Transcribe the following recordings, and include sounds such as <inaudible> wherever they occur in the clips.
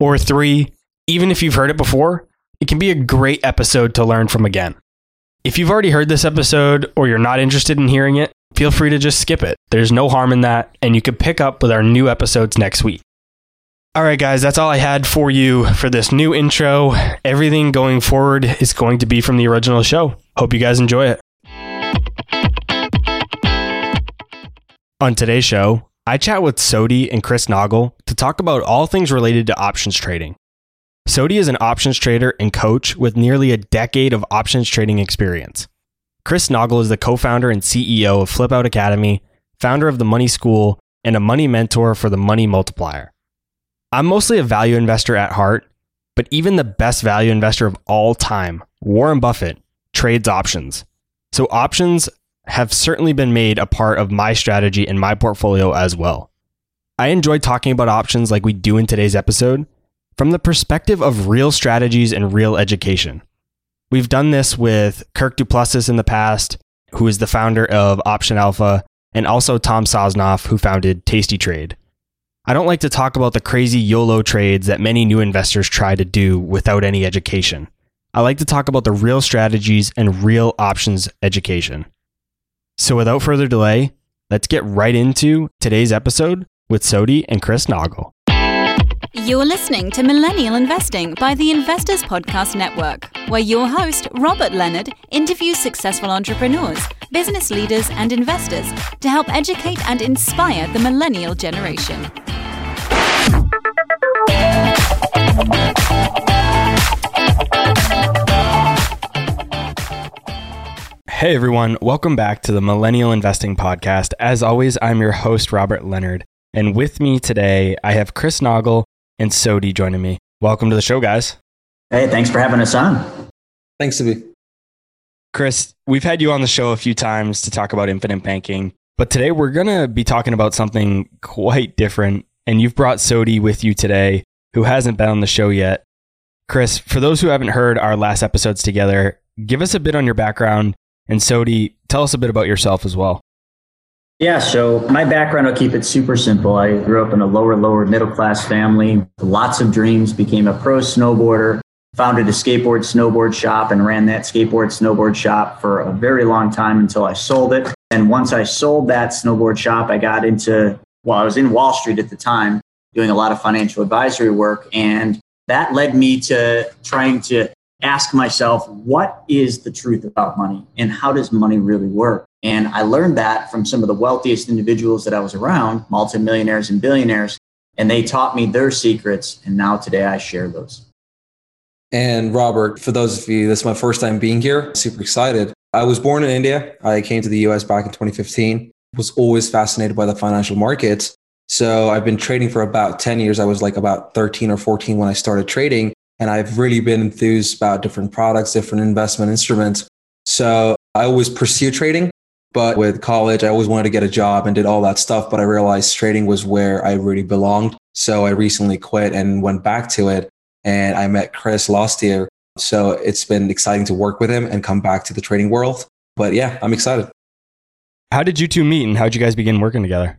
Or three, even if you've heard it before, it can be a great episode to learn from again. If you've already heard this episode or you're not interested in hearing it, feel free to just skip it. There's no harm in that, and you can pick up with our new episodes next week. All right, guys, that's all I had for you for this new intro. Everything going forward is going to be from the original show. Hope you guys enjoy it. On today's show, I chat with Sodhii and Chris Naugle to talk about all things related to options trading. Sodhii is an options trader and coach with nearly a decade of options trading experience. Chris Naugle is the co founder and CEO of Flip Out Academy, founder of the Money School, and a money mentor for the Money Multiplier. I'm mostly a value investor at heart, but even the best value investor of all time, Warren Buffett, trades options. So options have certainly been made a part of my strategy and my portfolio as well. I enjoy talking about options like we do in today's episode from the perspective of real strategies and real education. We've done this with Kirk Du Plessis in the past, who is the founder of Option Alpha, and also Tom Sosnoff, who founded Tasty Trade. I don't like to talk about the crazy YOLO trades that many new investors try to do without any education. I like to talk about the real strategies and real options education. So without further delay, let's get right into today's episode with Sodhii and Chris Naugle. You're listening to Millennial Investing by the Investors Podcast Network, where your host, Robert Leonard, interviews successful entrepreneurs, business leaders, and investors to help educate and inspire the millennial generation. Hey everyone, welcome back to the Millennial Investing Podcast. As always, I'm your host, Robert Leonard. And with me today, I have Chris Naugle and Sodhii joining me. Welcome to the show, guys. Hey, thanks for having us on. Thanks to be. Chris, we've had you on the show a few times to talk about infinite banking, but today we're going to be talking about something quite different. And you've brought Sodhii with you today, who hasn't been on the show yet. Chris, for those who haven't heard our last episodes together, give us a bit on your background. And Sodhii, tell us a bit about yourself as well. Yeah, so my background, I'll keep it super simple. I grew up in a lower, lower middle class family, lots of dreams, became a pro snowboarder, founded a skateboard snowboard shop, and ran that skateboard snowboard shop for a very long time until I sold it. And once I sold that snowboard shop, I got into, well, I was in Wall Street at the time doing a lot of financial advisory work. And that led me to trying to ask myself, what is the truth about money and how does money really work? And I learned that from some of the wealthiest individuals that I was around, multimillionaires and billionaires, and they taught me their secrets. And now today I share those. And Robert, for those of you, this is my first time being here. Super excited. I was born in India. I came to the US back in 2015. Was always fascinated by the financial markets. So I've been trading for about 10 years. I was like about 13 or 14 when I started trading. And I've really been enthused about different products, different investment instruments. So I always pursue trading. But with college, I always wanted to get a job and did all that stuff. But I realized trading was where I really belonged. So I recently quit and went back to it. And I met Chris last year. So it's been exciting to work with him and come back to the trading world. But yeah, I'm excited. How did you two meet and how did you guys begin working together?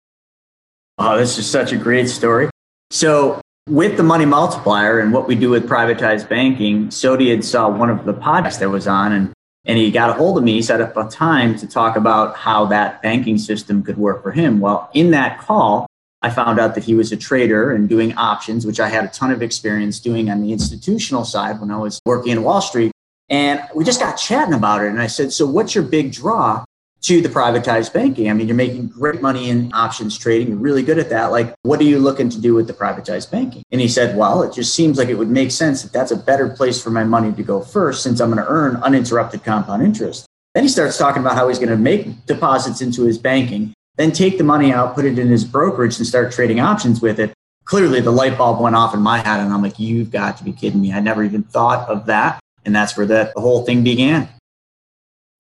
Oh, this is such a great story. So with the money multiplier and what we do with privatized banking, Sodhii had saw one of the podcasts that was on and and he got a hold of me, set up a time to talk about how that banking system could work for him. Well, in that call, I found out that he was a trader and doing options, which I had a ton of experience doing on the institutional side when I was working in Wall Street. And we just got chatting about it. And I said, So, what's your big draw? To the privatized banking. I mean, you're making great money in options trading. You're really good at that. Like, what are you looking to do with the privatized banking? And he said, well, it just seems like it would make sense that that's a better place for my money to go first since I'm going to earn uninterrupted compound interest. Then he starts talking about how he's going to make deposits into his banking, then take the money out, put it in his brokerage and start trading options with it. clearly the light bulb went off in my head and I'm like, you've got to be kidding me. I never even thought of that. And that's where the, the whole thing began.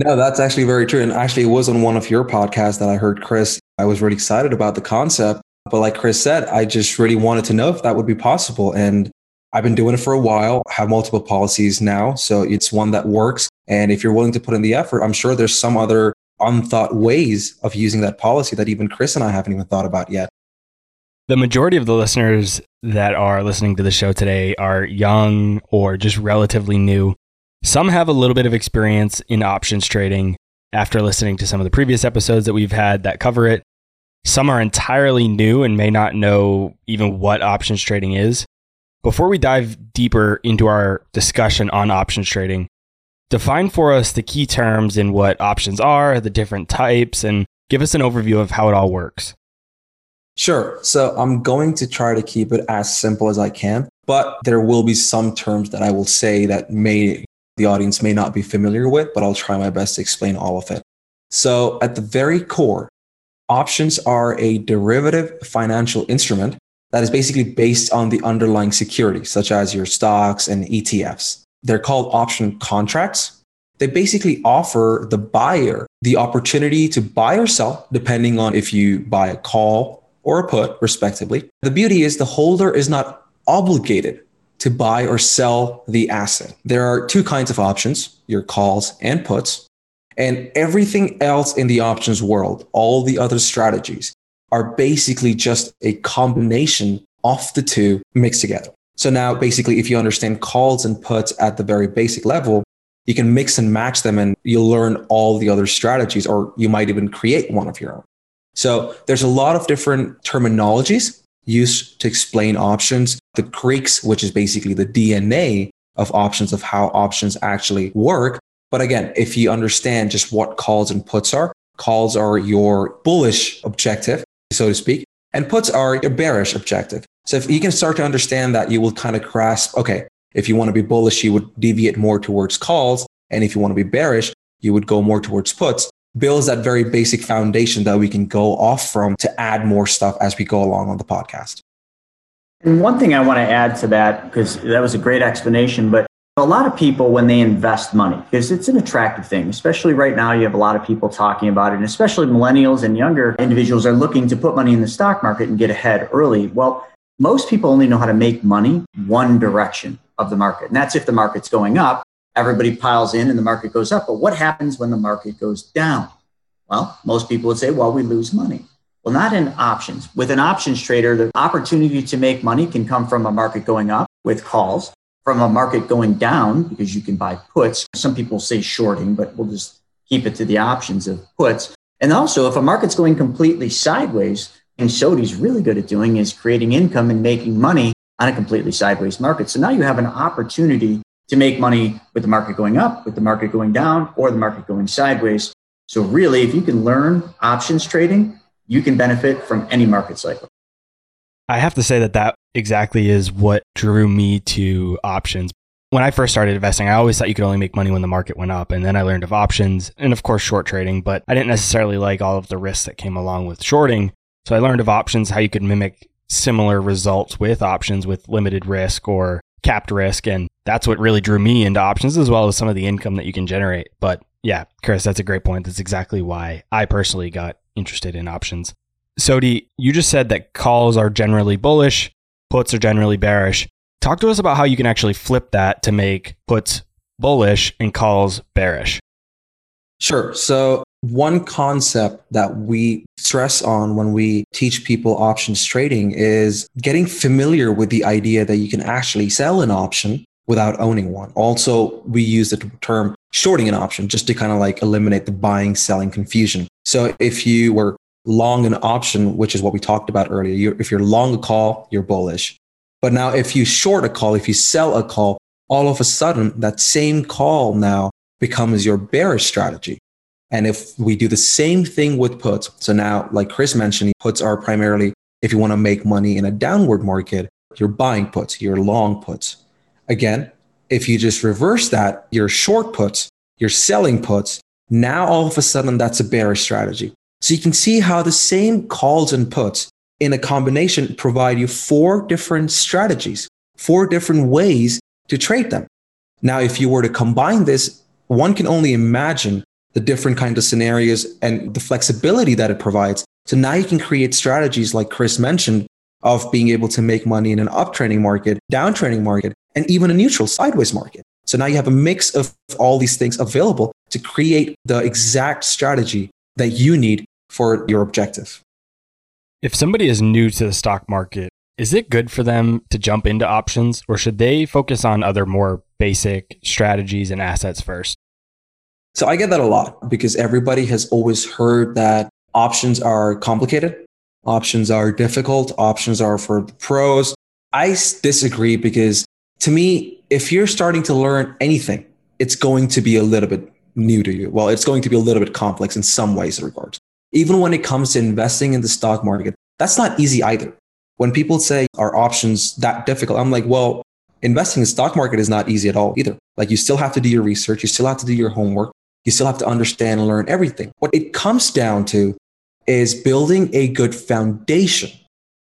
No, that's actually very true. And actually, it was on one of your podcasts that I heard Chris. I was really excited about the concept. But like Chris said, I just really wanted to know if that would be possible. And I've been doing it for a while, I have multiple policies now. So it's one that works. And if you're willing to put in the effort, I'm sure there's some other unthought ways of using that policy that even Chris and I haven't even thought about yet. The majority of the listeners that are listening to the show today are young or just relatively new. Some have a little bit of experience in options trading after listening to some of the previous episodes that we've had that cover it. Some are entirely new and may not know even what options trading is. Before we dive deeper into our discussion on options trading, define for us the key terms in what options are, the different types, and give us an overview of how it all works. Sure. So I'm going to try to keep it as simple as I can, but there will be some terms that I will say that may the audience may not be familiar with, but I'll try my best to explain all of it. So at the very core, options are a derivative financial instrument that is basically based on the underlying security, such as your stocks and ETFs. They're called option contracts. They basically offer the buyer the opportunity to buy or sell, depending on if you buy a call or a put, respectively. The beauty is the holder is not obligated to buy or sell the asset. There are two kinds of options your calls and puts. And everything else in the options world, all the other strategies, are basically just a combination of the two mixed together. So now, basically, if you understand calls and puts at the very basic level, you can mix and match them and you'll learn all the other strategies, or you might even create one of your own. So there's a lot of different terminologies used to explain options. The Greeks, which is basically the DNA of options, of how options actually work. But again, if you understand just what calls and puts are, calls are your bullish objective, so to speak, and puts are your bearish objective. So if you can start to understand that, you will kind of grasp, okay, if you want to be bullish, you would deviate more towards calls. And if you want to be bearish, you would go more towards puts builds that very basic foundation that we can go off from to add more stuff as we go along on the podcast. And one thing I want to add to that, because that was a great explanation, but a lot of people, when they invest money, because it's an attractive thing, especially right now, you have a lot of people talking about it, and especially millennials and younger individuals are looking to put money in the stock market and get ahead early. Well, most people only know how to make money one direction of the market, and that's if the market's going up everybody piles in and the market goes up. But what happens when the market goes down? Well, most people would say, well, we lose money. Well, not in options. With an options trader, the opportunity to make money can come from a market going up with calls, from a market going down because you can buy puts. Some people say shorting, but we'll just keep it to the options of puts. And also, if a market's going completely sideways, and Sodhii's really good at doing is creating income and making money on a completely sideways market. So now you have an opportunity to make money with the market going up, with the market going down, or the market going sideways. So, really, if you can learn options trading, you can benefit from any market cycle. I have to say that that exactly is what drew me to options. When I first started investing, I always thought you could only make money when the market went up. And then I learned of options and, of course, short trading, but I didn't necessarily like all of the risks that came along with shorting. So I learned of options, how you could mimic similar results with options with limited risk or capped risk. And that's what really drew me into options as well as some of the income that you can generate. But yeah, Chris, that's a great point. That's exactly why I personally got interested in options. Sodhii, you just said that calls are generally bullish, puts are generally bearish. Talk to us about how you can actually flip that to make puts bullish and calls bearish. Sure. So one concept that we stress on when we teach people options trading is getting familiar with the idea that you can actually sell an option without owning one. Also, we use the term shorting an option just to kind of like eliminate the buying selling confusion. So if you were long an option, which is what we talked about earlier, you're, if you're long a call, you're bullish. But now if you short a call, if you sell a call, all of a sudden that same call now becomes your bearish strategy. And if we do the same thing with puts, so now, like Chris mentioned, puts are primarily if you want to make money in a downward market, you're buying puts, you're long puts. Again, if you just reverse that, you're short puts, you're selling puts. Now, all of a sudden, that's a bearish strategy. So you can see how the same calls and puts in a combination provide you four different strategies, four different ways to trade them. Now, if you were to combine this, one can only imagine the different kind of scenarios and the flexibility that it provides. So now you can create strategies like Chris mentioned of being able to make money in an uptrending market, downtrending market, and even a neutral sideways market. So now you have a mix of all these things available to create the exact strategy that you need for your objective. If somebody is new to the stock market, is it good for them to jump into options or should they focus on other more basic strategies and assets first? So I get that a lot because everybody has always heard that options are complicated, options are difficult, options are for the pros. I disagree because to me, if you're starting to learn anything, it's going to be a little bit new to you. Well, it's going to be a little bit complex in some ways regards. Even when it comes to investing in the stock market, that's not easy either. When people say are options that difficult, I'm like, well, investing in the stock market is not easy at all either. Like you still have to do your research, you still have to do your homework, you still have to understand and learn everything. What it comes down to is building a good foundation.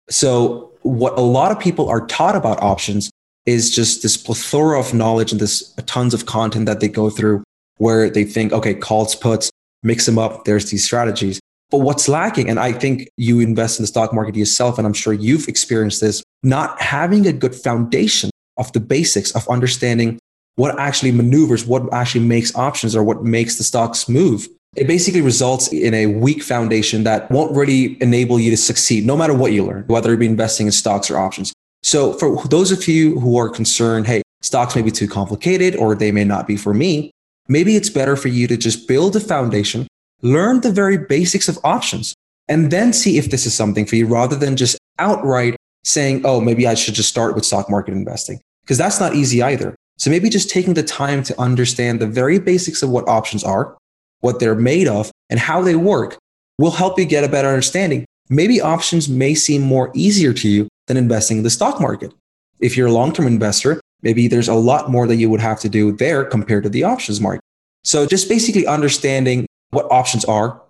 So what a lot of people are taught about options is just this plethora of knowledge and this uh, tons of content that they go through where they think, okay, calls, puts, mix them up. There's these strategies. But what's lacking, and I think you invest in the stock market yourself, and I'm sure you've experienced this, not having a good foundation of the basics of understanding what actually maneuvers, what actually makes options or what makes the stocks move. It basically results in a weak foundation that won't really enable you to succeed no matter what you learn, whether it be investing in stocks or options. So for those of you who are concerned, hey, stocks may be too complicated or they may not be for me, maybe it's better for you to just build a foundation, learn the very basics of options, and then see if this is something for you rather than just outright saying, oh, maybe I should just start with stock market investing. Because that's not easy either. So maybe just taking the time to understand the very basics of what options are, what they're made of, and how they work will help you get a better understanding. Maybe options may seem more easier to you than investing in the stock market. If you're a long term investor, maybe there's a lot more that you would have to do there compared to the options market. So just basically understanding what options are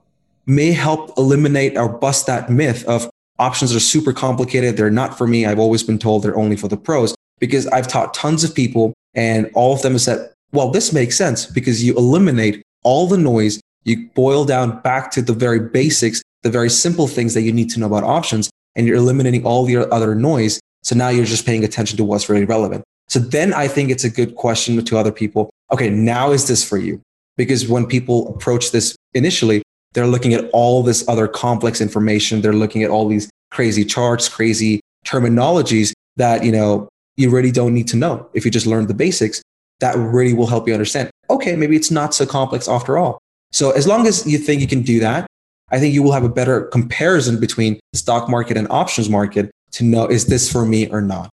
may help eliminate or bust that myth of options are super complicated. They're not for me. I've always been told they're only for the pros because I've taught tons of people and all of them have said, well, this makes sense because you eliminate all the noise. You boil down back to the very basics, the very simple things that you need to know about options and you're eliminating all the other noise. So now you're just paying attention to what's really relevant. So then I think it's a good question to other people. Okay, now is this for you? Because when people approach this initially, they're looking at all this other complex information. They're looking at all these crazy charts, crazy terminologies that, you know, you really don't need to know. If you just learn the basics, that really will help you understand. Okay, maybe it's not so complex after all. So as long as you think you can do that, I think you will have a better comparison between the stock market and options market to know is this for me or not.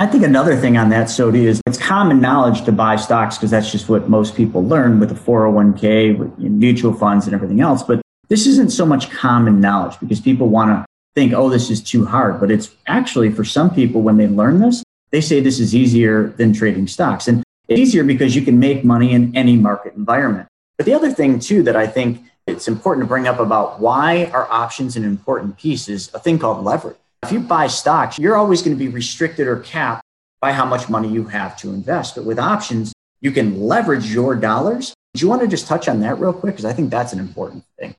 I think another thing on that, Sodhii, is it's common knowledge to buy stocks because that's just what most people learn with the 401k, with mutual funds, and everything else. But this isn't so much common knowledge because people want to think, oh, this is too hard. But it's actually for some people, when they learn this, they say this is easier than trading stocks. And it's easier because you can make money in any market environment. But the other thing, too, that I think it's important to bring up about why are options an important piece is a thing called leverage. If you buy stocks, you're always going to be restricted or capped by how much money you have to invest. But with options, you can leverage your dollars. Do you want to just touch on that real quick? Because I think that's an important thing.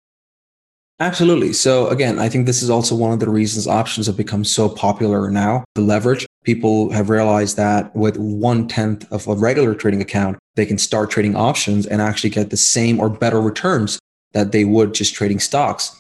Absolutely. So again, I think this is also one of the reasons options have become so popular now. The leverage, people have realized that with one tenth of a regular trading account, they can start trading options and actually get the same or better returns that they would just trading stocks.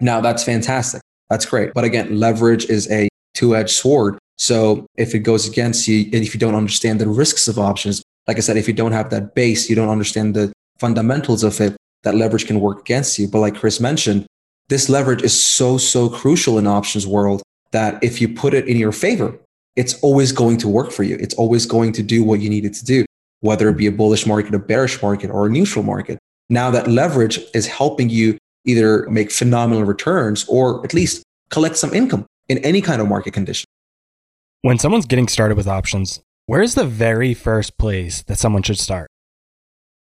Now that's fantastic. That's great. But again, leverage is a two edged sword. So if it goes against you, and if you don't understand the risks of options, like I said, if you don't have that base, you don't understand the fundamentals of it, that leverage can work against you. But like Chris mentioned, this leverage is so, so crucial in options world that if you put it in your favor, it's always going to work for you. It's always going to do what you need it to do, whether it be a bullish market, a bearish market, or a neutral market. Now that leverage is helping you either make phenomenal returns or at least collect some income in any kind of market condition. When someone's getting started with options, where's the very first place that someone should start?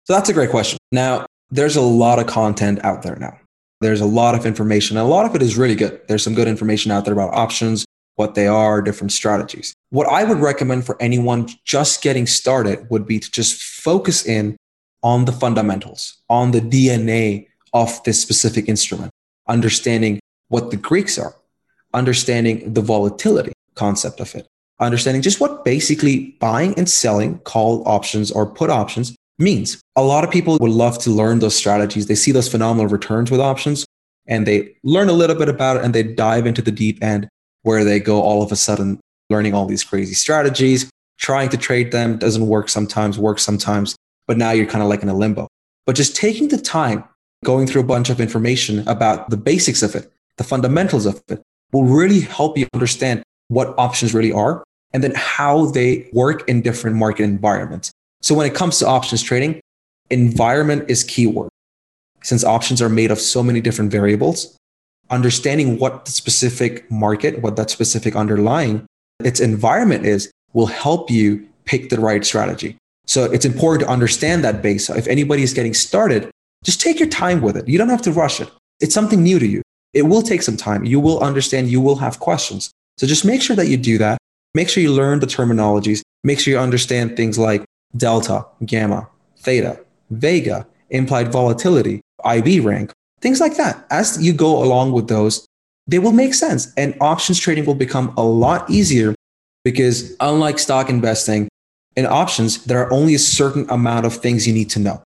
So that's a great question. Now, there's a lot of content out there now. There's a lot of information. A lot of it is really good. There's some good information out there about options, what they are, different strategies. What I would recommend for anyone just getting started would be to just focus in on the fundamentals, on the DNA of this specific instrument, understanding what the Greeks are, understanding the volatility concept of it, understanding just what basically buying and selling call options or put options means. A lot of people would love to learn those strategies. They see those phenomenal returns with options and they learn a little bit about it and they dive into the deep end where they go all of a sudden learning all these crazy strategies, trying to trade them doesn't work sometimes, works sometimes, but now you're kind of like in a limbo. But just taking the time, going through a bunch of information about the basics of it, the fundamentals of it, will really help you understand what options really are and then how they work in different market environments. So when it comes to options trading, environment is keyword. Since options are made of so many different variables, understanding what the specific market, what that specific underlying its environment is, will help you pick the right strategy. So it's important to understand that base. So if anybody is getting started, just take your time with it. You don't have to rush it. It's something new to you. It will take some time. You will understand. You will have questions. So just make sure that you do that. Make sure you learn the terminologies. Make sure you understand things like delta, gamma, theta, vega, implied volatility, IV rank, things like that. As you go along with those, they will make sense. And options trading will become a lot easier because unlike stock investing, in options, there are only a certain amount of things you need to know.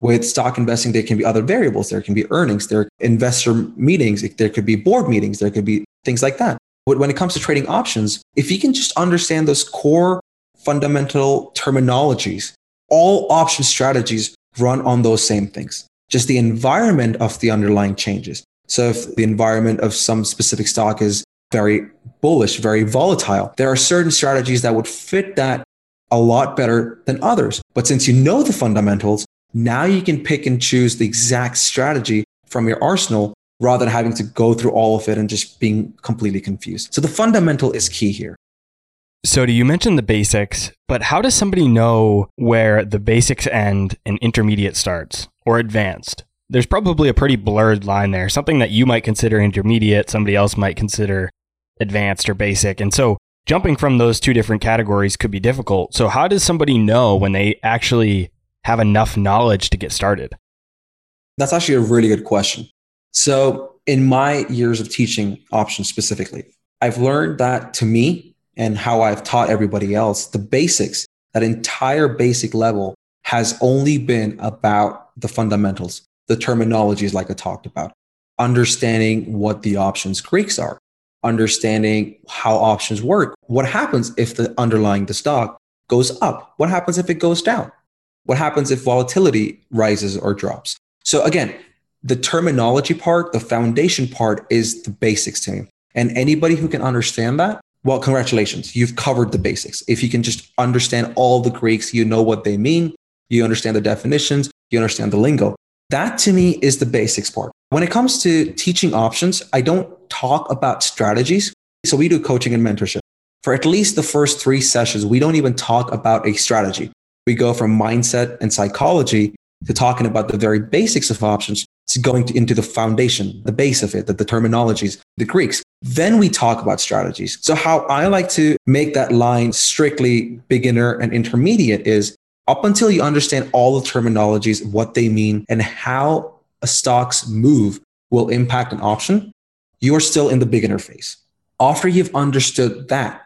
With stock investing, there can be other variables. There can be earnings, there are investor meetings, there could be board meetings, there could be things like that. But when it comes to trading options, if you can just understand those core fundamental terminologies, all option strategies run on those same things. Just the environment of the underlying changes. So if the environment of some specific stock is very bullish, very volatile, there are certain strategies that would fit that a lot better than others. But since you know the fundamentals, now you can pick and choose the exact strategy from your arsenal rather than having to go through all of it and just being completely confused. So the fundamental is key here. So, do you mention the basics, but how does somebody know where the basics end and intermediate starts or advanced? There's probably a pretty blurred line there, something that you might consider intermediate, somebody else might consider advanced or basic. And so, jumping from those two different categories could be difficult. So, how does somebody know when they actually have enough knowledge to get started? That's actually a really good question. So, in my years of teaching options specifically, I've learned that to me and how I've taught everybody else, the basics, that entire basic level has only been about the fundamentals, the terminologies like I talked about, understanding what the options Greeks are, understanding how options work. What happens if the underlying the stock goes up? What happens if it goes down? What happens if volatility rises or drops? So again, the terminology part, the foundation part is the basics to me. And anybody who can understand that, well, congratulations, you've covered the basics. If you can just understand all the Greeks, you know what they mean, you understand the definitions, you understand the lingo. That to me is the basics part. When it comes to teaching options, I don't talk about strategies. So we do coaching and mentorship. For at least the first three sessions, we don't even talk about a strategy. We go from mindset and psychology to talking about the very basics of options to going to, into the foundation, the base of it, the, the terminologies, the Greeks. Then we talk about strategies. So how I like to make that line strictly beginner and intermediate is up until you understand all the terminologies, what they mean, and how a stock's move will impact an option, you are still in the beginner phase. After you've understood that,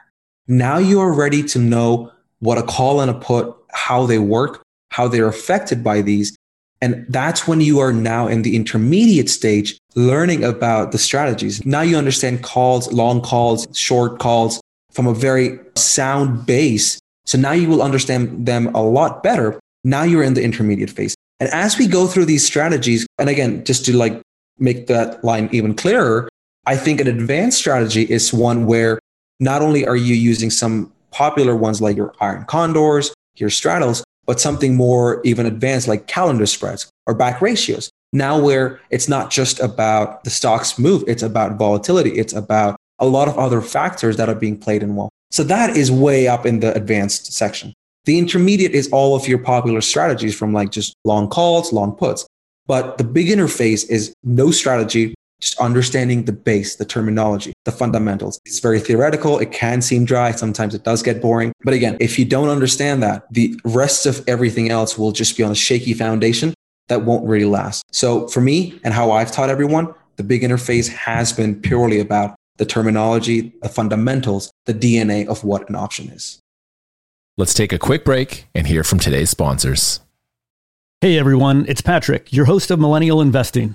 now you are ready to know what a call and a put, how they work, how they're affected by these. And that's when you are now in the intermediate stage, learning about the strategies. Now you understand calls, long calls, short calls from a very sound base. So now you will understand them a lot better. Now you're in the intermediate phase. And as we go through these strategies, and again, just to like make that line even clearer, I think an advanced strategy is one where not only are you using some popular ones like your iron condors, your straddles, but something more even advanced like calendar spreads or back ratios. Now, where it's not just about the stocks move, it's about volatility, it's about a lot of other factors that are being played in well. So that is way up in the advanced section. The intermediate is all of your popular strategies from like just long calls, long puts. But the beginner phase is no strategy, just understanding the base, the terminology, the fundamentals. It's very theoretical. It can seem dry. Sometimes it does get boring. But again, if you don't understand that, the rest of everything else will just be on a shaky foundation that won't really last. So for me and how I've taught everyone, the beginner phase has been purely about the terminology, the fundamentals, the DNA of what an option is. Let's take a quick break and hear from today's sponsors. Hey everyone, it's Patrick, your host of Millennial Investing.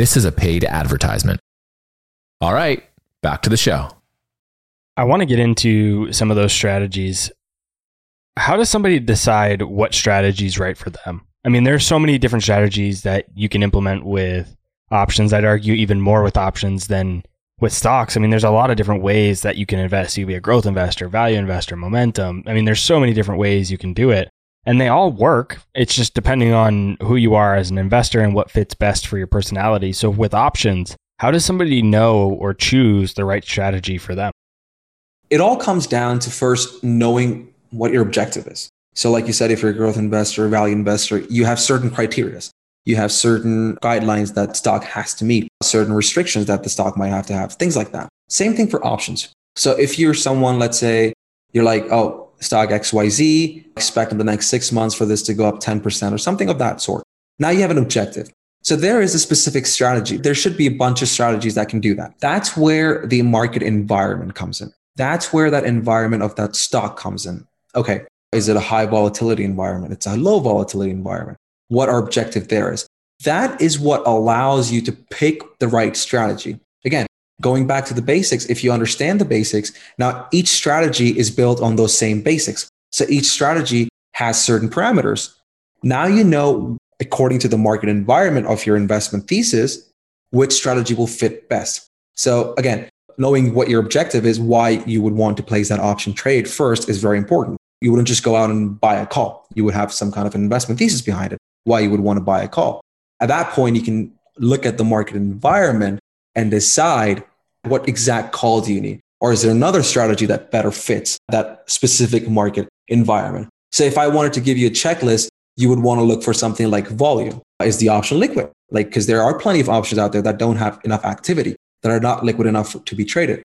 This is a paid advertisement. All right, back to the show. I want to get into some of those strategies. How does somebody decide what strategy is right for them? I mean, there's so many different strategies that you can implement with options. I'd argue even more with options than with stocks, I mean, there's a lot of different ways that you can invest. You can be a growth investor, value investor, momentum. I mean, there's so many different ways you can do it and they all work. It's just depending on who you are as an investor and what fits best for your personality. So with options, how does somebody know or choose the right strategy for them? It all comes down to first knowing what your objective is. So like you said, if you're a growth investor, value investor, you have certain criteria you have certain guidelines that stock has to meet, certain restrictions that the stock might have to have, things like that. Same thing for options. So if you're someone, let's say you're like, oh, stock XYZ, expect in the next six months for this to go up 10% or something of that sort. Now you have an objective. So there is a specific strategy. There should be a bunch of strategies that can do that. That's where the market environment comes in. That's where that environment of that stock comes in. Okay. Is it a high volatility environment? It's a low volatility environment what our objective there is. That is what allows you to pick the right strategy. Going back to the basics, if you understand the basics, now each strategy is built on those same basics. So each strategy has certain parameters. Now you know, according to the market environment of your investment thesis, which strategy will fit best. So again, knowing what your objective is, why you would want to place that option trade first is very important. You wouldn't just go out and buy a call. You would have some kind of an investment thesis behind it why you would want to buy a call. At that point, you can look at the market environment and decide what exact call do you need? Or is there another strategy that better fits that specific market environment? So if I wanted to give you a checklist, you would want to look for something like volume. Is the option liquid? Like, because there are plenty of options out there that don't have enough activity, that are not liquid enough to be traded.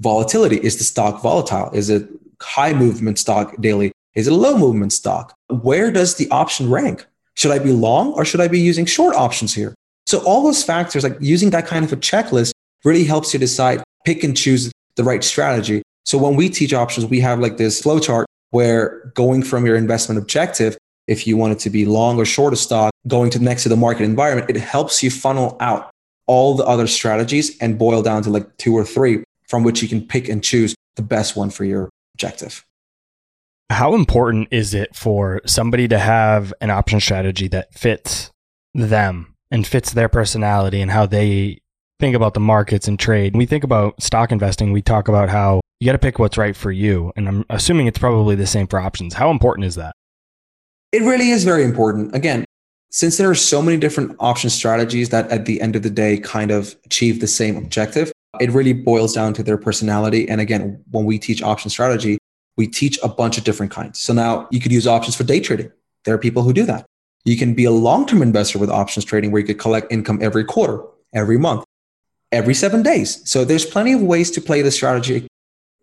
volatility. Is the stock volatile? Is it high movement stock daily? Is it low movement stock? Where does the option rank? Should I be long or should I be using short options here? So all those factors, like using that kind of a checklist really helps you decide, pick and choose the right strategy. So when we teach options, we have like this flow chart where going from your investment objective, if you want it to be long or short a stock, going to next to the market environment, it helps you funnel out all the other strategies and boil down to like two or three from which you can pick and choose the best one for your objective. How important is it for somebody to have an option strategy that fits them and fits their personality and how they think about the markets and trade? When we think about stock investing, we talk about how you got to pick what's right for you. And I'm assuming it's probably the same for options. How important is that? It really is very important. Again, since there are so many different option strategies that at the end of the day kind of achieve the same objective, it really boils down to their personality. And again, when we teach option strategy, we teach a bunch of different kinds. So now you could use options for day trading. There are people who do that. You can be a long term investor with options trading where you could collect income every quarter, every month, every seven days. So there's plenty of ways to play the strategy.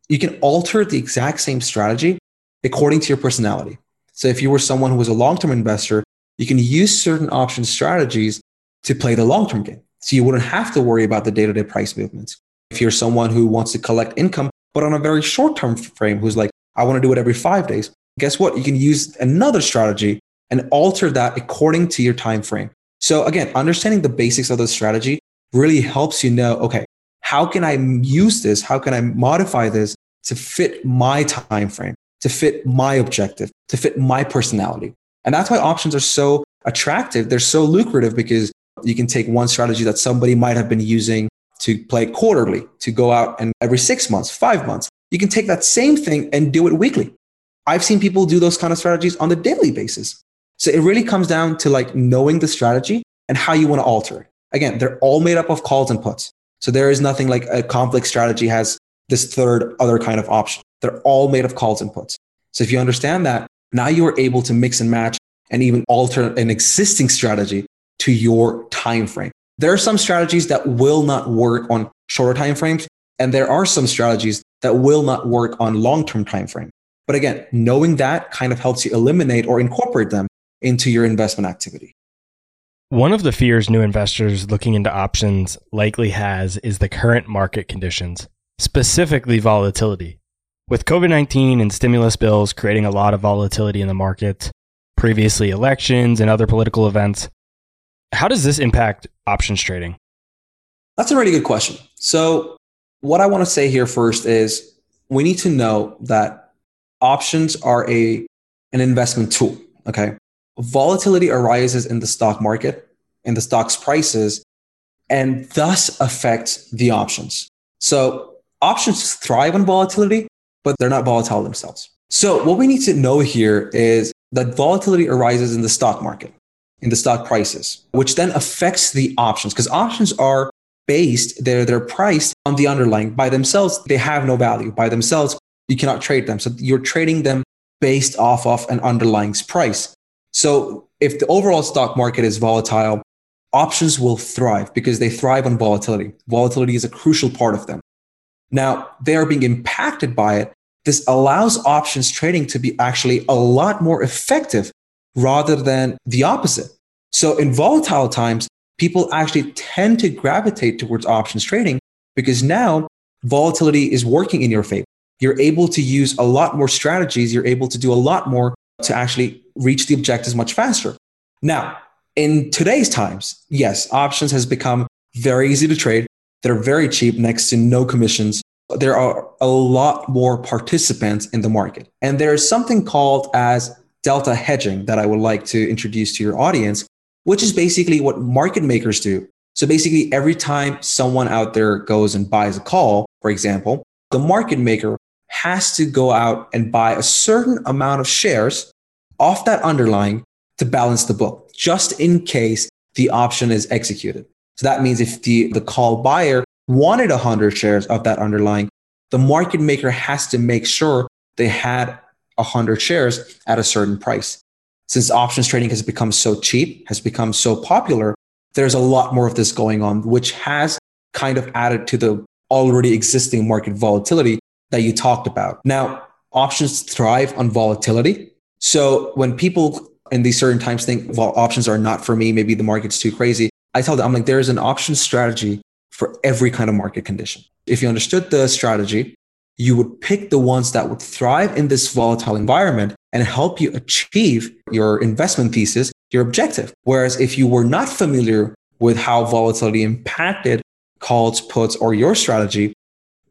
You can alter the exact same strategy according to your personality. So if you were someone who was a long term investor, you can use certain option strategies to play the long term game. So you wouldn't have to worry about the day to day price movements. If you're someone who wants to collect income, but on a very short term frame, who's like, I want to do it every five days. Guess what? You can use another strategy and alter that according to your time frame. So again, understanding the basics of the strategy really helps you know, okay, how can I use this? How can I modify this to fit my time frame, to fit my objective, to fit my personality? And that's why options are so attractive. They're so lucrative because you can take one strategy that somebody might have been using to play quarterly, to go out and every six months, five months, you can take that same thing and do it weekly. I've seen people do those kind of strategies on the daily basis. So it really comes down to like knowing the strategy and how you want to alter it. Again, they're all made up of calls and puts. So there is nothing like a conflict strategy has this third other kind of option. They're all made of calls and puts. So if you understand that, now you are able to mix and match and even alter an existing strategy to your time frame. There are some strategies that will not work on shorter time frames, and there are some strategies that will not work on long-term time frame. But again, knowing that kind of helps you eliminate or incorporate them into your investment activity. One of the fears new investors looking into options likely has is the current market conditions, specifically volatility. With COVID 19 and stimulus bills creating a lot of volatility in the market, previously elections and other political events, how does this impact options trading? That's a really good question. So, what I want to say here first is we need to know that options are a an investment tool. Okay. Volatility arises in the stock market, in the stock's prices, and thus affects the options. So options thrive on volatility, but they're not volatile themselves. So what we need to know here is that volatility arises in the stock market, in the stock prices, which then affects the options because options are based, they're, they're priced on the underlying. By themselves, they have no value. By themselves, you cannot trade them. So you're trading them based off of an underlying price. So if the overall stock market is volatile, options will thrive because they thrive on volatility. Volatility is a crucial part of them. Now, they are being impacted by it. This allows options trading to be actually a lot more effective rather than the opposite. So in volatile times, people actually tend to gravitate towards options trading because now volatility is working in your favor. You're able to use a lot more strategies. You're able to do a lot more to actually reach the objectives much faster. Now, in today's times, yes, options has become very easy to trade. They're very cheap, next to no commissions. There are a lot more participants in the market. And there is something called as delta hedging that I would like to introduce to your audience, which is basically what market makers do. So basically, every time someone out there goes and buys a call, for example, the market maker has to go out and buy a certain amount of shares off that underlying to balance the book, just in case the option is executed. So that means if the, the call buyer wanted 100 shares of that underlying, the market maker has to make sure they had 100 shares at a certain price since options trading has become so cheap, has become so popular, there's a lot more of this going on, which has kind of added to the already existing market volatility that you talked about. Now, options thrive on volatility. So when people in these certain times think, well, options are not for me, maybe the market's too crazy. I tell them, I'm like, there is an option strategy for every kind of market condition. If you understood the strategy, you would pick the ones that would thrive in this volatile environment and help you achieve your investment thesis, your objective. Whereas if you were not familiar with how volatility impacted calls, puts, or your strategy,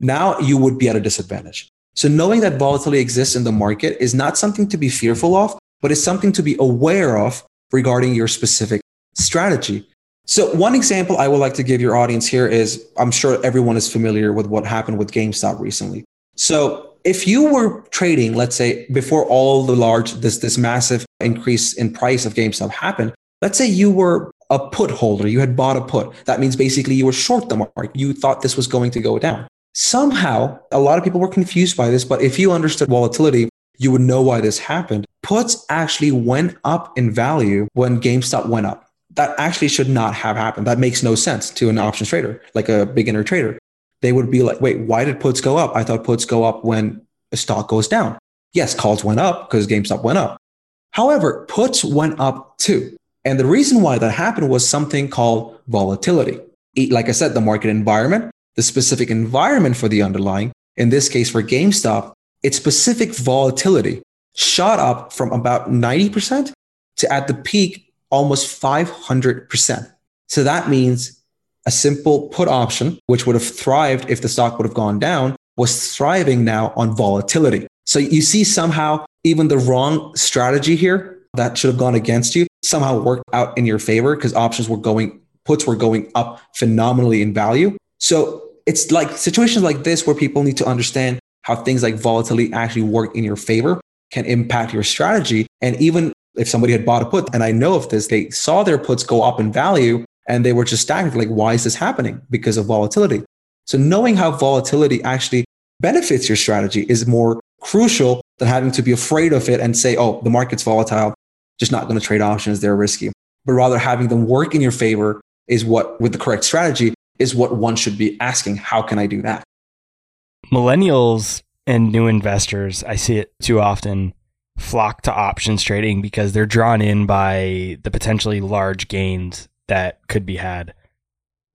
now you would be at a disadvantage. So knowing that volatility exists in the market is not something to be fearful of, but it's something to be aware of regarding your specific strategy. So one example I would like to give your audience here is I'm sure everyone is familiar with what happened with GameStop recently. So if you were trading, let's say before all the large, this, this massive increase in price of GameStop happened, let's say you were a put holder, you had bought a put. That means basically you were short the market. You thought this was going to go down. Somehow, a lot of people were confused by this, but if you understood volatility, you would know why this happened. Puts actually went up in value when GameStop went up. That actually should not have happened. That makes no sense to an options trader, like a beginner trader they would be like, wait, why did puts go up? I thought puts go up when a stock goes down. Yes, calls went up because GameStop went up. However, puts went up too. And the reason why that happened was something called volatility. Like I said, the market environment, the specific environment for the underlying, in this case for GameStop, its specific volatility shot up from about 90% to at the peak almost 500%. So that means a simple put option, which would have thrived if the stock would have gone down, was thriving now on volatility. So you see somehow even the wrong strategy here that should have gone against you somehow worked out in your favor because options were going, puts were going up phenomenally in value. So it's like situations like this where people need to understand how things like volatility actually work in your favor can impact your strategy. And even if somebody had bought a put, and I know of this, they saw their puts go up in value and they were just staggered like why is this happening? Because of volatility. So knowing how volatility actually benefits your strategy is more crucial than having to be afraid of it and say oh the market's volatile just not going to trade options they're risky. But rather having them work in your favor is what with the correct strategy is what one should be asking how can i do that millennials and new investors i see it too often flock to options trading because they're drawn in by the potentially large gains that could be had.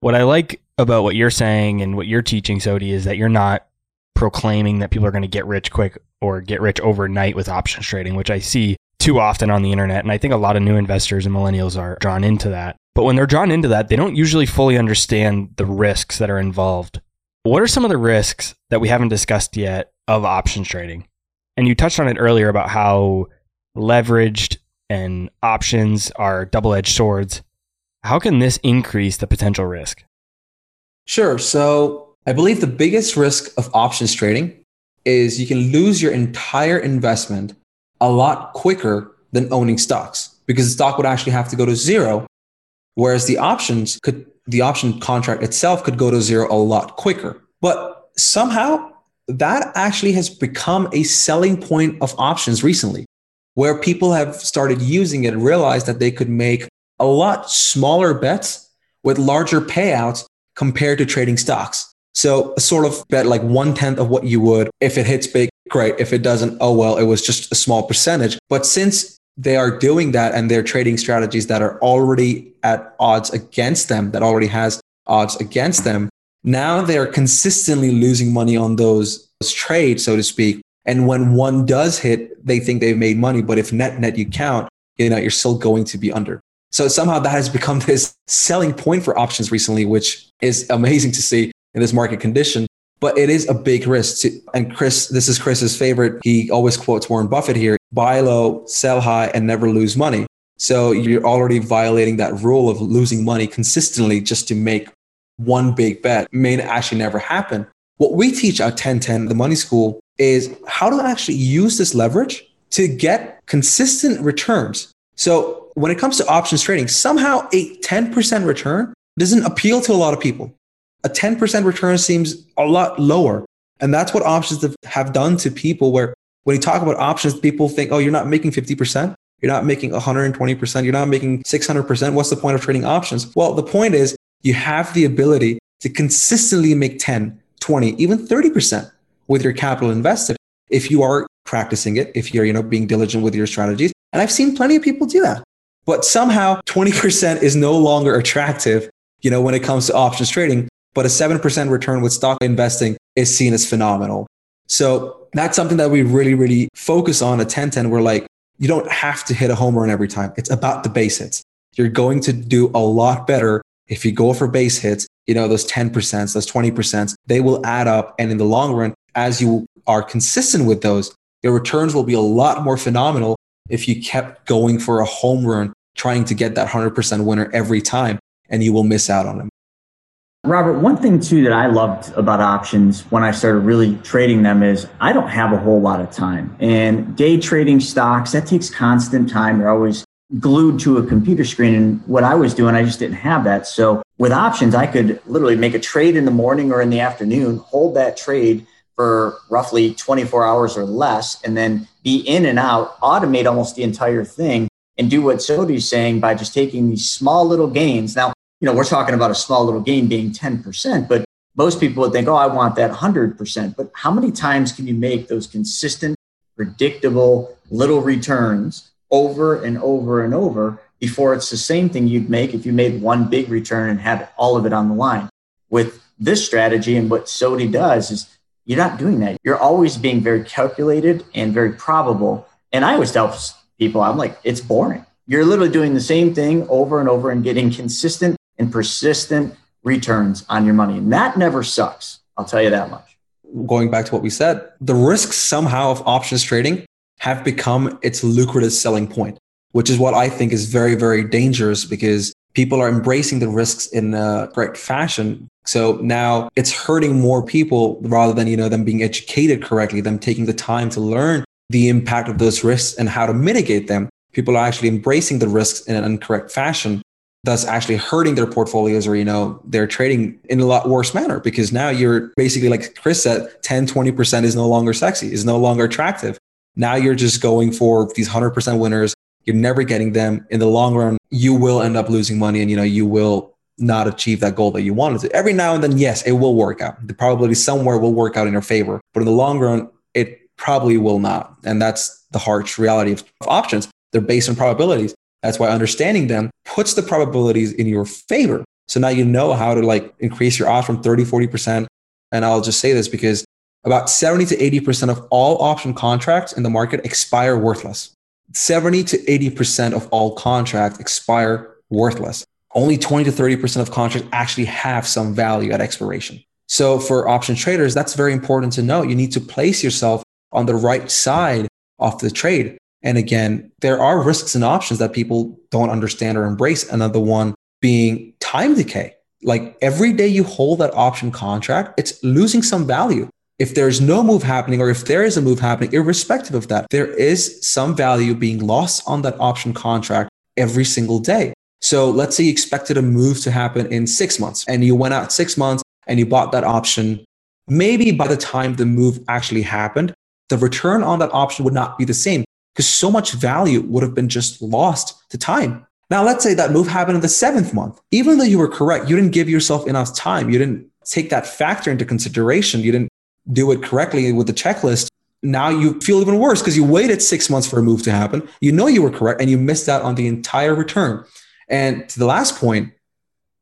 What I like about what you're saying and what you're teaching, Sodhii, is that you're not proclaiming that people are going to get rich quick or get rich overnight with options trading, which I see too often on the internet. And I think a lot of new investors and millennials are drawn into that. But when they're drawn into that, they don't usually fully understand the risks that are involved. What are some of the risks that we haven't discussed yet of options trading? And you touched on it earlier about how leveraged and options are double edged swords. How can this increase the potential risk? Sure. So I believe the biggest risk of options trading is you can lose your entire investment a lot quicker than owning stocks because the stock would actually have to go to zero. Whereas the options could, the option contract itself could go to zero a lot quicker. But somehow that actually has become a selling point of options recently, where people have started using it and realized that they could make a lot smaller bets with larger payouts compared to trading stocks. So a sort of bet like one tenth of what you would. If it hits big, great. If it doesn't, oh well, it was just a small percentage. But since they are doing that and they're trading strategies that are already at odds against them, that already has odds against them, now they're consistently losing money on those, those trades, so to speak. And when one does hit, they think they've made money. But if net net you count, you know, you're still going to be under. So somehow that has become <laughs> this selling point for options recently, which is amazing to see in this market condition. But it is a big risk. To, and Chris, this is Chris's favorite. He always quotes Warren Buffett here buy low, sell high, and never lose money. So you're already violating that rule of losing money consistently just to make one big bet may actually never happen. What we teach at 1010, the money school, is how to actually use this leverage to get consistent returns. So when it comes to options trading, somehow a 10% return doesn't appeal to a lot of people. A 10% return seems a lot lower. And that's what options have done to people where when you talk about options, people think, oh, you're not making 50%. You're not making 120%. You're not making 600%. What's the point of trading options? Well, the point is you have the ability to consistently make 10, 20, even 30% with your capital invested if you are practicing it, if you're, you know, being diligent with your strategies. And I've seen plenty of people do that. But somehow 20% is no longer attractive, you know, when it comes to options trading, but a 7% return with stock investing is seen as phenomenal. So that's something that we really, really focus on at 1010. We're like, you don't have to hit a home run every time. It's about the base hits. You're going to do a lot better if you go for base hits, you know, those 10%, those 20%, they will add up. And in the long run, as you are consistent with those, your returns will be a lot more phenomenal if you kept going for a home run, trying to get that 100% winner every time, and you will miss out on them. Robert, one thing too that I loved about options when I started really trading them is I don't have a whole lot of time. And day trading stocks, that takes constant time. You're always glued to a computer screen. And what I was doing, I just didn't have that. So with options, I could literally make a trade in the morning or in the afternoon, hold that trade for roughly 24 hours or less, and then be in and out, automate almost the entire thing, and do what Sodhii's saying by just taking these small little gains. Now, you know, we're talking about a small little gain being 10%, but most people would think, oh, I want that 100%. But how many times can you make those consistent, predictable little returns over and over and over before it's the same thing you'd make if you made one big return and had all of it on the line? With this strategy and what Sodhii does is you're not doing that. You're always being very calculated and very probable. And I always tell people, I'm like, it's boring. You're literally doing the same thing over and over and getting consistent and persistent returns on your money. And that never sucks. I'll tell you that much. Going back to what we said, the risks somehow of options trading have become its lucrative selling point, which is what I think is very, very dangerous because people are embracing the risks in a correct fashion. So now it's hurting more people rather than, you know, them being educated correctly, them taking the time to learn the impact of those risks and how to mitigate them. People are actually embracing the risks in an incorrect fashion, thus actually hurting their portfolios or, you know, they're trading in a lot worse manner because now you're basically, like Chris said, 10, 20% is no longer sexy, is no longer attractive. Now you're just going for these 100% winners. You're never getting them in the long run. You will end up losing money and, you know, you will not achieve that goal that you wanted to. Every now and then, yes, it will work out. The probability somewhere will work out in your favor, but in the long run, it probably will not. And that's the harsh reality of options. They're based on probabilities. That's why understanding them puts the probabilities in your favor. So now you know how to like increase your odds from 30, 40%. And I'll just say this because about 70 to 80% of all option contracts in the market expire worthless. 70 to 80% of all contracts expire worthless. Only 20 to 30% of contracts actually have some value at expiration. So for option traders, that's very important to know. You need to place yourself on the right side of the trade. And again, there are risks and options that people don't understand or embrace. Another one being time decay. Like every day you hold that option contract, it's losing some value. If there's no move happening, or if there is a move happening, irrespective of that, there is some value being lost on that option contract every single day. So let's say you expected a move to happen in six months and you went out six months and you bought that option. Maybe by the time the move actually happened, the return on that option would not be the same because so much value would have been just lost to time. Now, let's say that move happened in the seventh month. Even though you were correct, you didn't give yourself enough time. You didn't take that factor into consideration. You didn't do it correctly with the checklist. Now you feel even worse because you waited six months for a move to happen. You know you were correct and you missed out on the entire return. And to the last point,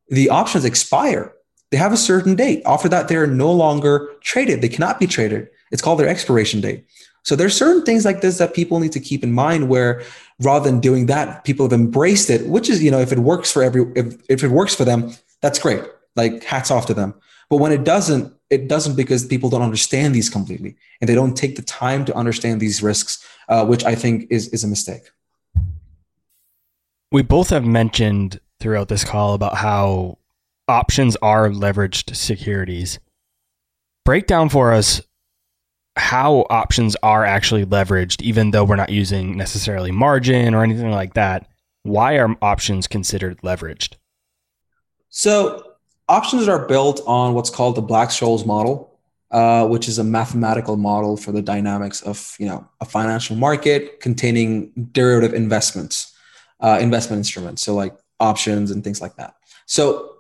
the options expire. They have a certain date. After that, they're no longer traded. They cannot be traded. It's called their expiration date. So there's certain things like this that people need to keep in mind where rather than doing that, people have embraced it, which is, you know, if it works for every, if, if it works for them, that's great. Like hats off to them. But when it doesn't, it doesn't because people don't understand these completely and they don't take the time to understand these risks, uh, which I think is, is a mistake. We both have mentioned throughout this call about how options are leveraged securities. Break down for us how options are actually leveraged, even though we're not using necessarily margin or anything like that. Why are options considered leveraged? So, options are built on what's called the Black-Scholes model, uh, which is a mathematical model for the dynamics of you know a financial market containing derivative investments, uh, investment instruments, so like options and things like that. So,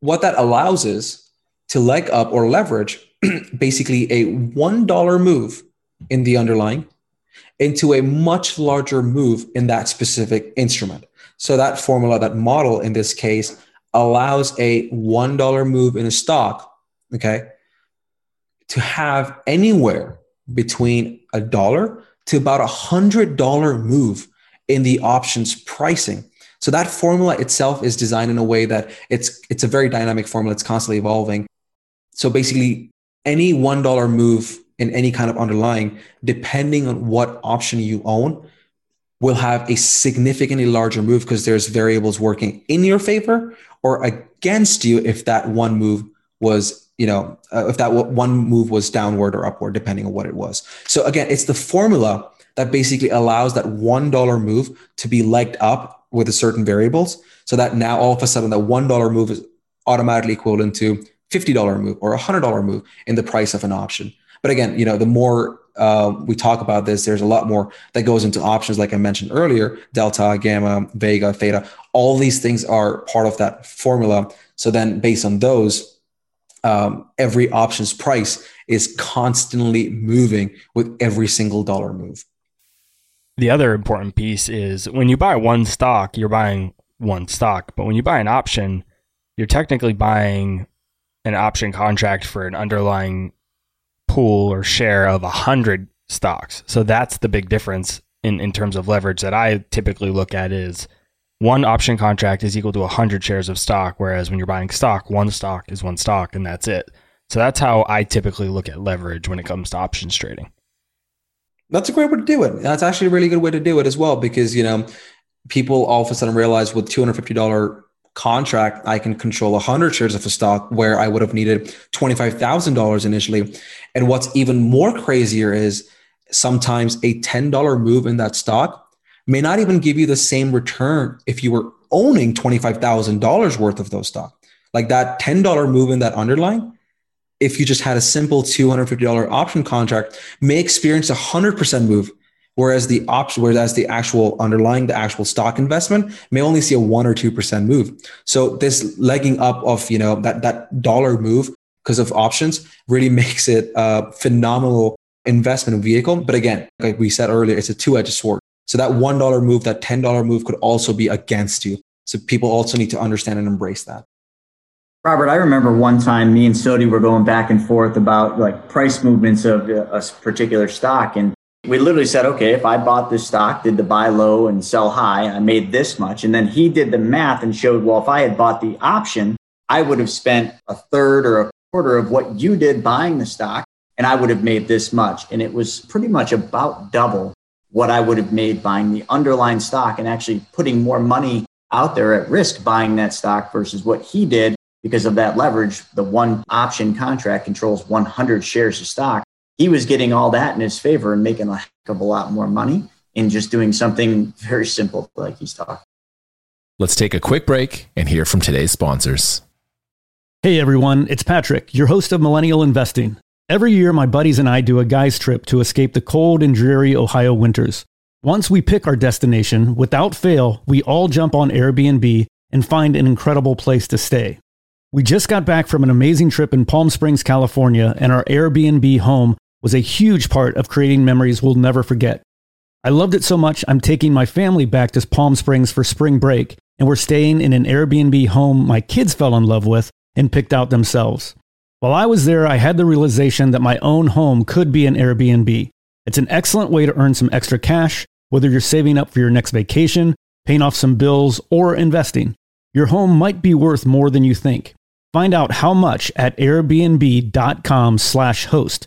what that allows is to leg up or leverage <clears throat> basically a $1 move in the underlying into a much larger move in that specific instrument. So that formula, that model in this case, allows a $1 move in a stock, okay, to have anywhere between a dollar to about a hundred dollar move in the options pricing. So that formula itself is designed in a way that it's it's a very dynamic formula. It's constantly evolving. So basically, any one dollar move in any kind of underlying, depending on what option you own, will have a significantly larger move because there's variables working in your favor or against you if that one move was you know uh, if that one move was downward or upward depending on what it was. So again it's the formula that basically allows that one dollar move to be legged up with a certain variables so that now all of a sudden that one dollar move is automatically equivalent to $50 move or a $100 move in the price of an option but again, you know, the more uh, we talk about this, there's a lot more that goes into options, like I mentioned earlier delta, gamma, vega, theta. All these things are part of that formula. So then, based on those, um, every options price is constantly moving with every single dollar move. The other important piece is when you buy one stock, you're buying one stock. But when you buy an option, you're technically buying an option contract for an underlying pool or share of a hundred stocks. So that's the big difference in, in terms of leverage that I typically look at is one option contract is equal to 100 shares of stock, whereas when you're buying stock, one stock is one stock and that's it. So that's how I typically look at leverage when it comes to options trading. That's a great way to do it. That's actually a really good way to do it as well because, you know, people all of a sudden realize with $250 contract, I can control 100 shares of a stock where I would have needed $25,000 initially. And what's even more crazier is sometimes a $10 move in that stock may not even give you the same return if you were owning $25,000 worth of those stock. Like that $10 move in that underlying, if you just had a simple $250 option contract, may experience a 100% move Whereas the option, whereas the actual underlying, the actual stock investment may only see a one or two percent move. So this legging up of you know that that dollar move because of options really <laughs> makes it a phenomenal investment vehicle. But again, like we said earlier, it's a two-edged sword. So that one dollar move, that ten dollar move, could also be against you. So people also need to understand and embrace that. Robert, I remember one time me and Sodhii were going back and forth about like price movements of uh, a particular stock, and we literally said, okay, if I bought this stock, did the buy low and sell high, I made this much. And then he did the math and showed, well, if I had bought the option, I would have spent a third or a quarter of what you did buying the stock, and I would have made this much. And it was pretty much about double what I would have made buying the underlying stock and actually putting more money out there at risk buying that stock versus what he did because of that leverage. The one option contract controls 100 shares of stock he was getting all that in his favor and making a heck of a lot more money in just doing something very simple like he's talking. Let's take a quick break and hear from today's sponsors. Hey everyone, it's Patrick, your host of Millennial Investing. Every year, my buddies and I do a guy's trip to escape the cold and dreary Ohio winters. Once we pick our destination, without fail, we all jump on Airbnb and find an incredible place to stay. We just got back from an amazing trip in Palm Springs, California, and our Airbnb home was a huge part of creating memories we'll never forget. I loved it so much, I'm taking my family back to Palm Springs for spring break, and we're staying in an Airbnb home my kids fell in love with and picked out themselves. While I was there, I had the realization that my own home could be an Airbnb. It's an excellent way to earn some extra cash, whether you're saving up for your next vacation, paying off some bills, or investing. Your home might be worth more than you think. Find out how much at airbnb.com/host.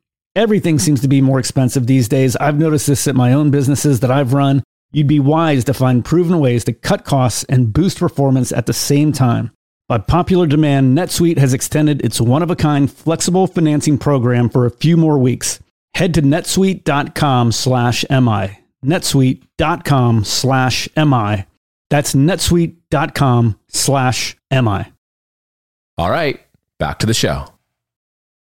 Everything seems to be more expensive these days. I've noticed this at my own businesses that I've run. You'd be wise to find proven ways to cut costs and boost performance at the same time. By popular demand, NetSuite has extended its one of a kind flexible financing program for a few more weeks. Head to netsuite.com slash MI. netsuite.com slash MI. That's netsuite.com slash MI. All right, back to the show.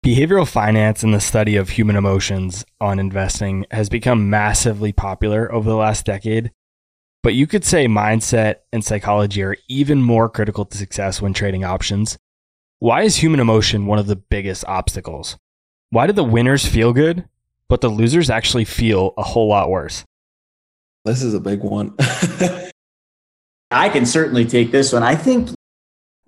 Behavioral finance and the study of human emotions on investing has become massively popular over the last decade. But you could say mindset and psychology are even more critical to success when trading options. Why is human emotion one of the biggest obstacles? Why do the winners feel good, but the losers actually feel a whole lot worse? This is a big one. <laughs> I can certainly take this one. I think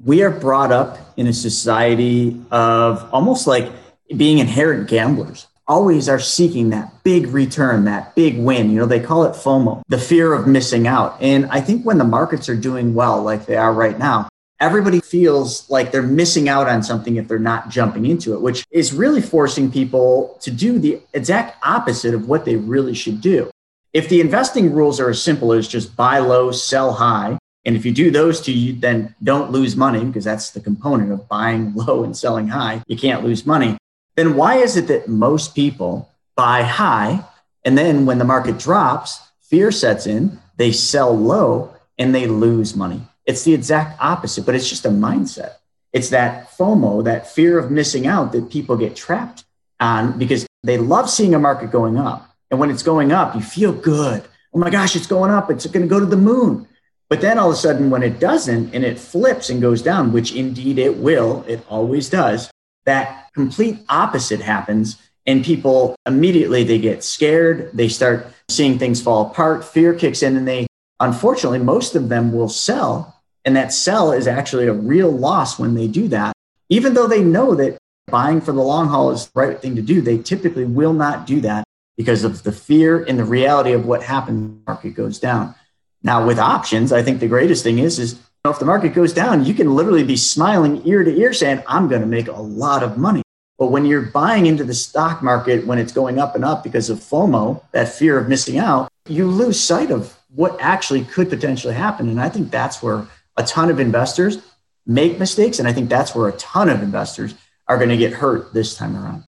we are brought up in a society of almost like being inherent gamblers. Always are seeking that big return that big win. You know they call it fomo the fear of missing out. And i think when the markets are doing well like they are right now everybody feels like they're missing out on something if they're not jumping into it which is really forcing people to do the exact opposite of what they really should do. If the investing rules are as simple as just buy low sell high and if you do those two, you then don't lose money because that's the component of buying <laughs> low and selling high. You can't lose money. Then why is it that most people buy high and then when the market drops, fear sets in, they sell low and they lose money? It's the exact opposite, but it's just a mindset. It's that FOMO, that fear of missing out that people get trapped on because they love seeing a market going up. And when it's going up, you feel good. Oh my gosh, it's going up. It's going to go to the moon. But then all of a sudden, when it doesn't and it flips and goes down, which indeed it will, it always does, that complete opposite happens. And people immediately they get scared. They start seeing things fall apart. Fear kicks in, and they, unfortunately, most of them will sell. And that sell is actually a real loss when they do that. Even though they know that buying for the long haul is the right thing to do, they typically will not do that because of the fear and the reality of what happens when the market goes down. Now, with options, I think the greatest thing is, is if the market goes down, you can literally be smiling ear to ear saying, I'm going to make a lot of money. But when you're buying into the stock market when it's going up and up because of FOMO, that fear of missing out, you lose sight of what actually could potentially happen. And I think that's where a ton of investors make mistakes. And I think that's where a ton of investors are going to get hurt this time around.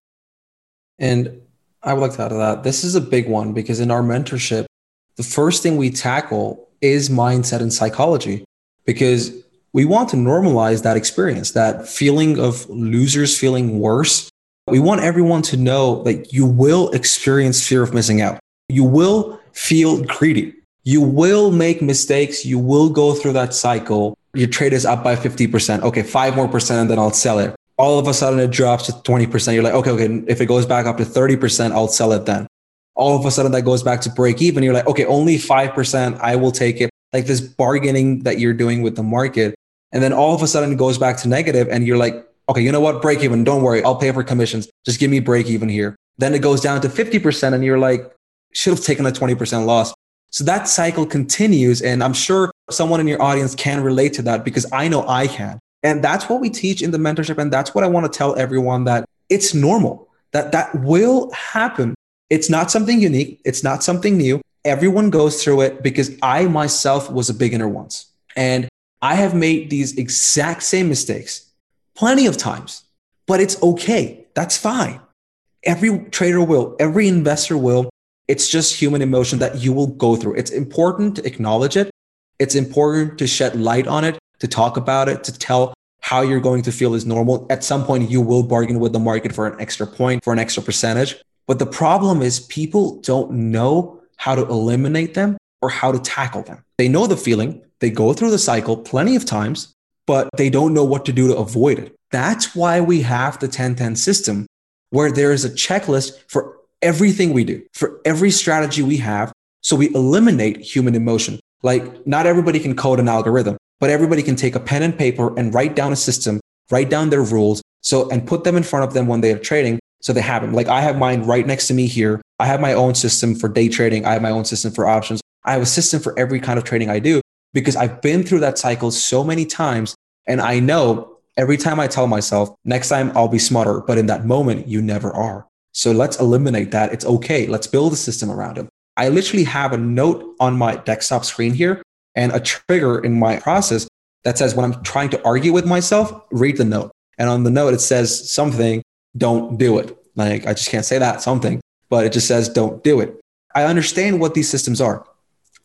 And I would like to add to that. This is a big one because in our mentorship, the first thing we tackle is mindset and psychology because we want to normalize that experience, that feeling of losers feeling worse. We want everyone to know that you will experience fear of missing out. You will feel greedy. You will make mistakes. You will go through that cycle. Your trade is up by 50%. Okay, five more percent, and then I'll sell it. All of a sudden it drops to 20%. You're like, okay, okay, if it goes back up to 30%, I'll sell it then all of a sudden that goes back to break even. You're like, okay, only 5%, I will take it. Like this bargaining that you're doing with the market. And then all of a sudden it goes back to negative and you're like, okay, you know what? Break even. Don't worry. I'll pay for commissions. Just give me break even here. Then it goes down to 50% and you're like, should have taken a 20% loss. So that cycle continues. And I'm sure someone in your audience can relate to that because I know I can. And that's what we teach in the mentorship. And that's what I want to tell everyone that it's normal, that that will happen. It's not something unique. It's not something new. Everyone goes through it because I myself was a beginner once. And I have made these exact same mistakes plenty of times. but it's okay. That's fine. Every trader will, every investor will. It's just human emotion that you will go through. It's important to acknowledge it. It's important to shed light on it, to talk about it, to tell how you're going to feel is normal. At some point, you will bargain with the market for an extra point, for an extra percentage. But the problem is people don't know how to eliminate them or how to tackle them. They know the feeling, they go through the cycle plenty of times, but they don't know what to do to avoid it. That's why we have the 1010 system where there is a checklist for everything we do, for every strategy we have. So we eliminate human emotion. Like not everybody can code an algorithm, but everybody can take a pen and paper and write down a system, write down their rules. So, and put them in front of them when they are trading. So they have them. Like I have mine right next to me here. I have my own system for day trading. I have my own system for options. I have a system for every kind of trading I do because I've been through that cycle so many times. And I know every time I tell myself, next time I'll be smarter. But in that moment, you never are. So let's eliminate that. It's okay. Let's build a system around it. I literally have a note on my desktop screen here and a trigger in my process that says when I'm trying to argue with myself, read the note. And on the note, it says something, don't do it. Like I just can't say that something, but it just says don't do it. I understand what these systems are.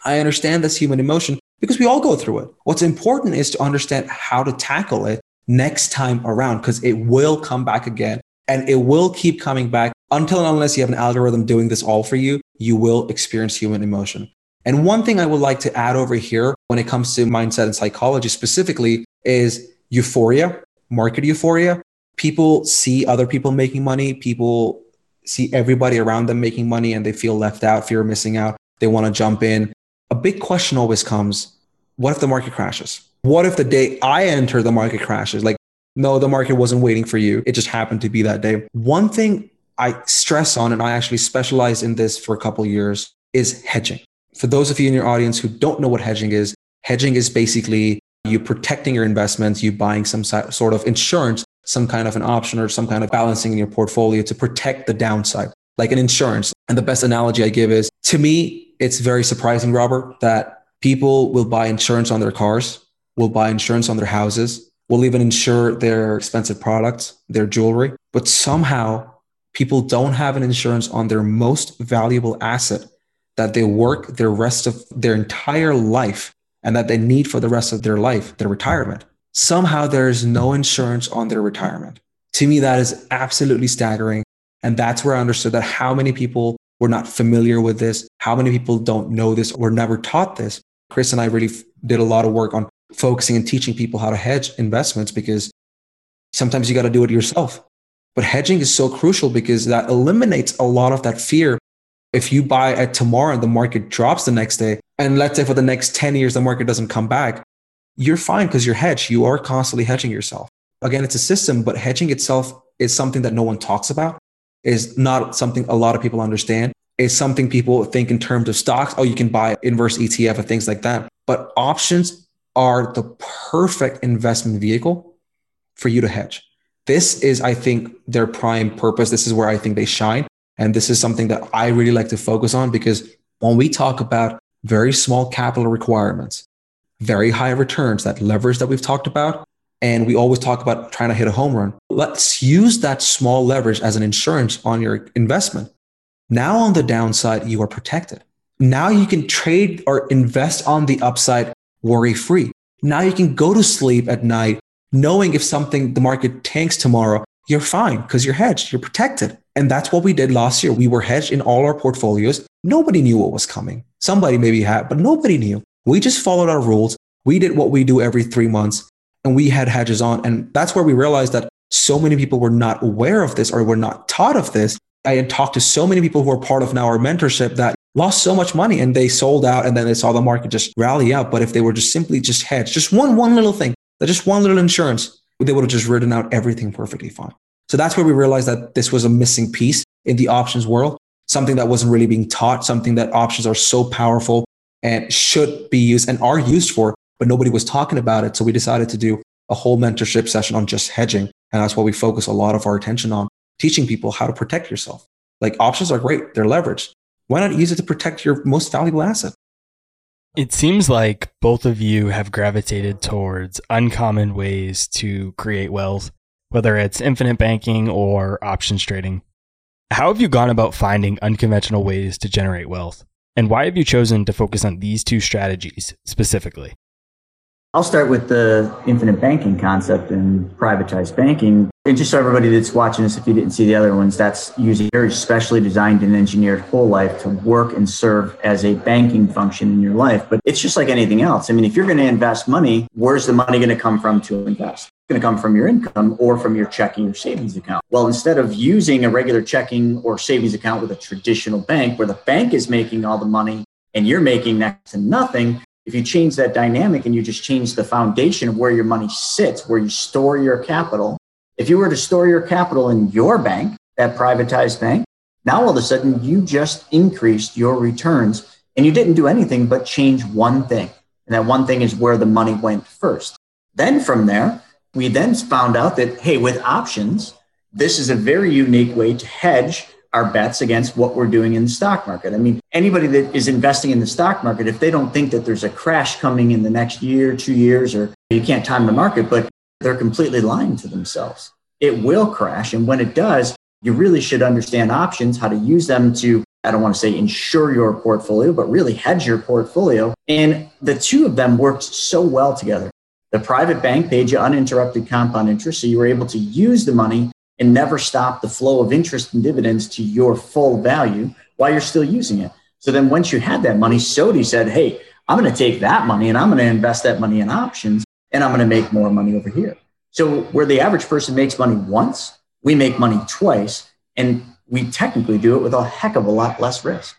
I understand this human emotion because we all go through it. What's important is to understand how to tackle it next time around because it will come back again and it will keep coming back until and unless you have an algorithm doing this all for you, you will experience human emotion. And one thing I would like to add over here when it comes to mindset and psychology specifically is euphoria, market euphoria. People see other people making money. People see everybody around them making money and they feel left out, fear of missing out. They want to jump in. A big question always comes what if the market crashes? What if the day I enter the market crashes? Like, no, the market wasn't waiting for you. It just happened to be that day. One thing I stress on, and I actually specialized in this for a couple years, is hedging. For those of you in your audience who don't know what hedging is, hedging is basically you protecting your investments, you buying some sort of insurance, some kind of an option or some kind of balancing in your portfolio to protect the downside, like an insurance. And the best analogy I give is to me, it's very surprising, Robert, that people will buy insurance on their cars, will buy insurance on their houses, will even insure their expensive products, their jewelry. But somehow people don't have an insurance on their most valuable asset, that they work their rest of their entire life and that they need for the rest of their life, their retirement. Somehow there is no insurance on their retirement. To me, that is absolutely staggering. And that's where I understood that how many people were not familiar with this, how many people don't know this or never taught this. Chris and I really did a lot of work on focusing and teaching people how to hedge investments because sometimes you got to do it yourself. But hedging is so crucial because that eliminates a lot of that fear if you buy at tomorrow and the market drops the next day, and let's say for the next 10 years, the market doesn't come back, you're fine because you're hedged. You are constantly hedging yourself. Again, it's a system, but hedging itself is something that no one talks about, is not something a lot of people understand. It's something people think in terms of stocks. Oh, you can buy inverse ETF and things like that. But options are the perfect investment vehicle for you to hedge. This is, I think, their prime purpose. This is where I think they shine. And this is something that I really like to focus on because when we talk about very small capital requirements, very high returns, that leverage that we've talked about, and we always talk about trying to hit a home run, let's use that small leverage as an insurance on your investment. Now, on the downside, you are protected. Now you can trade or invest on the upside worry free. Now you can go to sleep at night knowing if something, the market tanks tomorrow, you're fine because you're hedged, you're protected. And that's what we did last year. We were hedged in all our portfolios. Nobody knew what was coming. Somebody maybe had, but nobody knew. We just followed our rules. We did what we do every three months and we had hedges on. And that's where we realized that so many people were not aware of this or were not taught of this. I had talked to so many people who are part of now our mentorship that lost so much money and they sold out and then they saw the market just rally up. But if they were just simply just hedged, just one, one little thing, just one little insurance, they would have just written out everything perfectly fine. So that's where we realized that this was a missing piece in the options world, something that wasn't really being taught, something that options are so powerful and should be used and are used for, but nobody was talking about it. So we decided to do a whole mentorship session on just hedging. And that's what we focus a lot of our attention on, teaching people how to protect yourself. Like options are great, they're leveraged. Why not use it to protect your most valuable asset? It seems like both of you have gravitated towards uncommon ways to create wealth whether it's infinite banking or options trading. How have you gone about finding unconventional ways to generate wealth? And why have you chosen to focus on these two strategies specifically? I'll start with the infinite banking concept and privatized banking. And just so everybody that's watching this, if you didn't see the other ones, that's using very specially designed and engineered whole life to work and serve as a banking function in your life. But it's just like anything else. I mean, if you're going to invest money, where's the money going to come from to invest? Going to come from your income or from your checking or savings account. Well, instead of using a regular checking or savings account with a traditional bank where the bank is making all the money and you're making next to nothing, if you change that dynamic and you just change the foundation of where your money sits, where you store your capital, if you were to store your capital in your bank, that privatized bank, now all of a sudden you just increased your returns and you didn't do anything but change one thing. And that one thing is where the money went first. Then from there, we then found out that, hey, with options, this is a very unique way to hedge our bets against what we're doing in the stock market. I mean, anybody that is investing in the stock market, if they don't think that there's a crash coming in the next year, two years, or you can't time the market, but they're completely lying to themselves. It will crash. And when it does, you really should understand options, how to use them to, I don't want to say insure your portfolio, but really hedge your portfolio. And the two of them worked so well together. The private bank paid you uninterrupted compound interest. So you were able to use the money and never stop the flow of interest and dividends to your full value while you're still using it. So then once you had that money, Sodhii said, Hey, I'm going to take that money and I'm going to invest that money in options and I'm going to make more money over here. So where the average person makes money once, we make money twice and we technically do it with a heck of a lot less risk.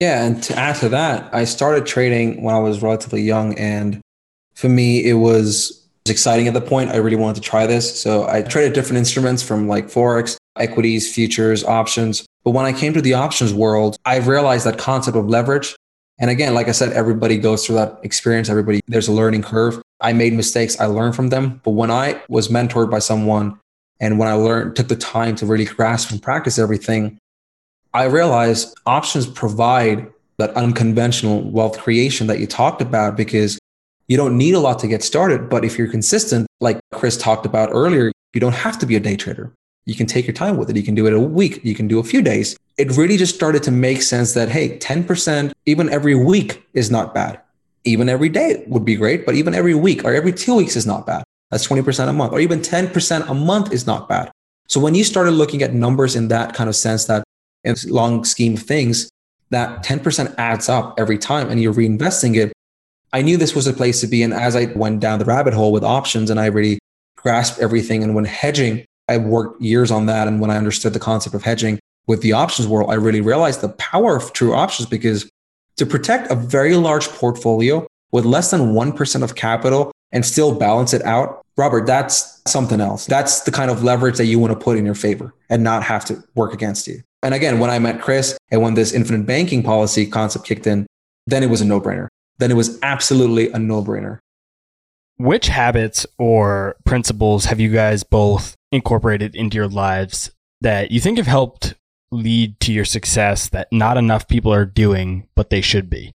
Yeah. And to add to that, I started trading when I was relatively young. And for me, it was exciting at the point. I really wanted to try this. So I traded different instruments from like Forex, equities, futures, options. But when I came to the options world, I realized that concept of leverage. And again, like I said, everybody goes through that experience. Everybody, there's a learning curve. I made mistakes. I learned from them. But when I was mentored by someone and when I learned, took the time to really grasp and practice everything, I realized options provide that unconventional wealth creation that you talked about because you don't need a lot to get started, but if you're consistent, like Chris talked about earlier, you don't have to be a day trader. You can take your time with it. You can do it a week. You can do a few days. It really just started to make sense that, hey, 10% even every week is not bad. Even every day would be great, but even every week or every two weeks is not bad. That's 20% a month, or even 10% a month is not bad. So when you started looking at numbers in that kind of sense, that in long scheme of things, that 10% adds up every time and you're reinvesting it, I knew this was a place to be. And as I went down the rabbit hole with options and I really grasped everything, and when hedging, I worked years on that. And when I understood the concept of hedging with the options world, I really realized the power of true options because to protect a very large portfolio with less than 1% of capital and still balance it out, Robert, that's something else. That's the kind of leverage that you want to put in your favor and not have to work against you. And again, when I met Chris and when this infinite banking policy concept kicked in, then it was a no brainer then it was absolutely a no brainer. Which habits or principles have you guys both incorporated into your lives that you think have helped lead to your success that not enough people are doing, but they should be?